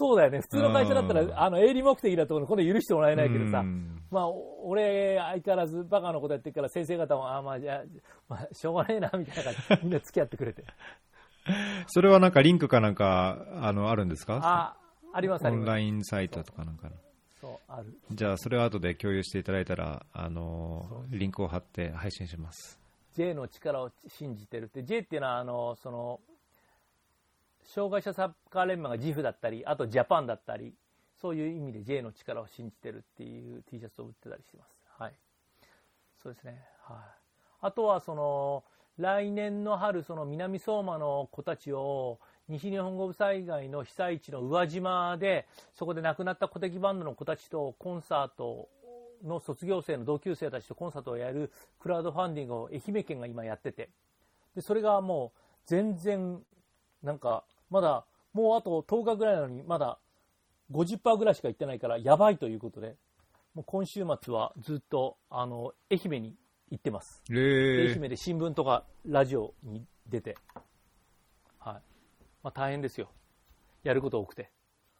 そうだよね。普通の会社だったうんら、あの、営利目的だところこれ許してもらえないけどさう、んまあ、お俺、相変わらずバカなことやってるから、先生方も、あまあ、じゃあ、まあ、しょうがねえな、みたいな感じで、みんな付き合ってくれて。それはなんかリンクかなんか、あの、あるんですか？あ、あります、あります。オンラインサイトとかなんかの。そう、ある。じゃあ、それを後で共有していただいたら、あの、リンクを貼って配信します。J の力を信じてるって、J っていうのは、あの、その、障害者サッカー連盟が GIF だったり、あとジャパンだったり、そういう意味で J の力を信じてるっていう T シャツを売ってたりしてます。はい。そうですね。はい。あとは、その、来年の春、その南相馬の子たちを、西日本豪雨災害の被災地の宇和島で、そこで亡くなった古敵バンドの子たちとコンサートの卒業生の同級生たちとコンサートをやるクラウドファンディングを愛媛県が今やってて、でそれがもう全然、なんか、まだ、もうあと10日ぐらいなのに、まだ50%ぐらいしか行ってないから、やばいということで、もう今週末はずっと、あの、愛媛に行ってます。へ愛え媛で新聞とかラジオに出て、はい。まあ大変ですよ。やること多くて。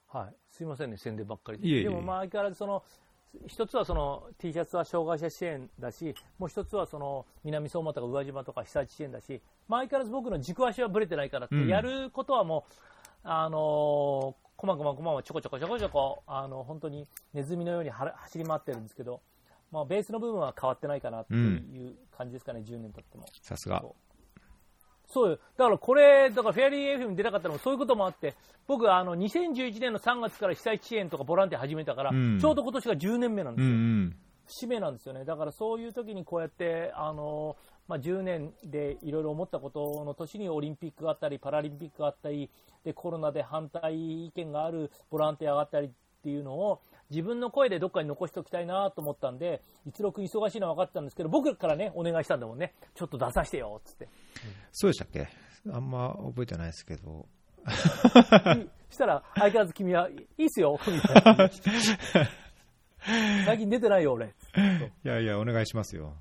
はい。すいませんね、宣伝ばっかりで。いえいえでもまあ相変わらずその、一つはその T シャツは障害者支援だし、もう一つはその南相馬とか宇和島とか被災地支援だし、まあ相変わらず僕の軸足はぶれてないからって、うん。やることはもう、あのー、こまこまこままちょこちょこちょこちょこ、あの、本当にネズミのようには走り回ってるんですけど、まあベースの部分は変わってないかなっていう感じですかね、10年経っても。さすがそう。よ。だからこれ、だからフェアリー FM に出たかったのもそういうこともあって、僕あの2011年の3月から被災地支援とかボランティア始めたから、うんちょうど今年が10年目なんでうすよ。んうん節目なんですよね。だからそういう時にこうやって、あの、まあ、10年でいろいろ思ったことの年にオリンピックがあったり、パラリンピックがあったり、で、コロナで反対意見があるボランティアがあったりっていうのを、自分の声でどっかに残しておきたいなと思ったんで、一郎君忙しいのは分かってたんですけど、僕からね、お願いしたんだもんね。ちょっと出させてよ、つって。そうでしたっけ？あんま覚えてないですけど。したら、相変わらず君は、いいっすよ、みたいな。最近出てないよ、俺。いやいや、お願いしますよ。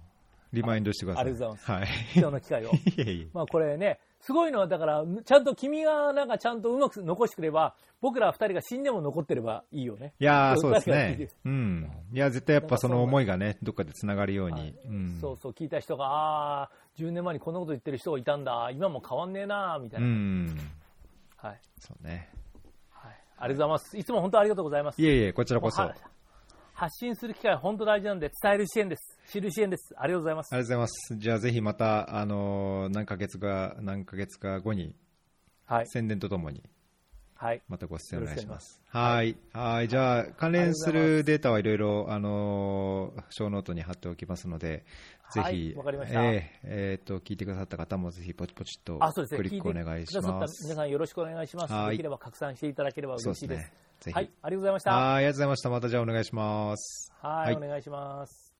リマインドしてください。ありがとうございはい。貴重な機会を。いえいえ。まあこれね、すごいのは、だから、ちゃんと君がなんかちゃんとうまく残してくれば、僕ら二人が死んでも残ってればいいよね。いやー、そそううですね。うん。いや、絶対やっぱその思いがね、どっかで繋がるように。うん。そうそう、聞いた人が、ああ、10年前にこんなこと言ってる人がいたんだ、今も変わんねえな、みたいうな。ん。はい。そうね。はい。ありがとうございます。いつも本当ありがとうございます。いえいえ、こちらこそ。発信する機会は本当大事なんで、伝える支援です。知る支援です。ありがとうございます。りがとうございます。じゃあぜひまた、あのー何ヶ月か、何ヶ月か後に、はい。宣伝とともに、はい。またご出演お願いします。よはい。はい。じゃあ、関連するデータはいろいろ、あのー、ショーノートに貼っておきますので、ぜはいひ、わかりましたえーえーと、聞いてくださった方もぜひポチポチっと。クリックお願いします。皆さんよろしくお願いします。はいできれば拡散していただければ嬉しいです。ですね。はい。ありがとうございました。はい、ありがとうございました。またじゃあお願いします。はい、はいお願いします。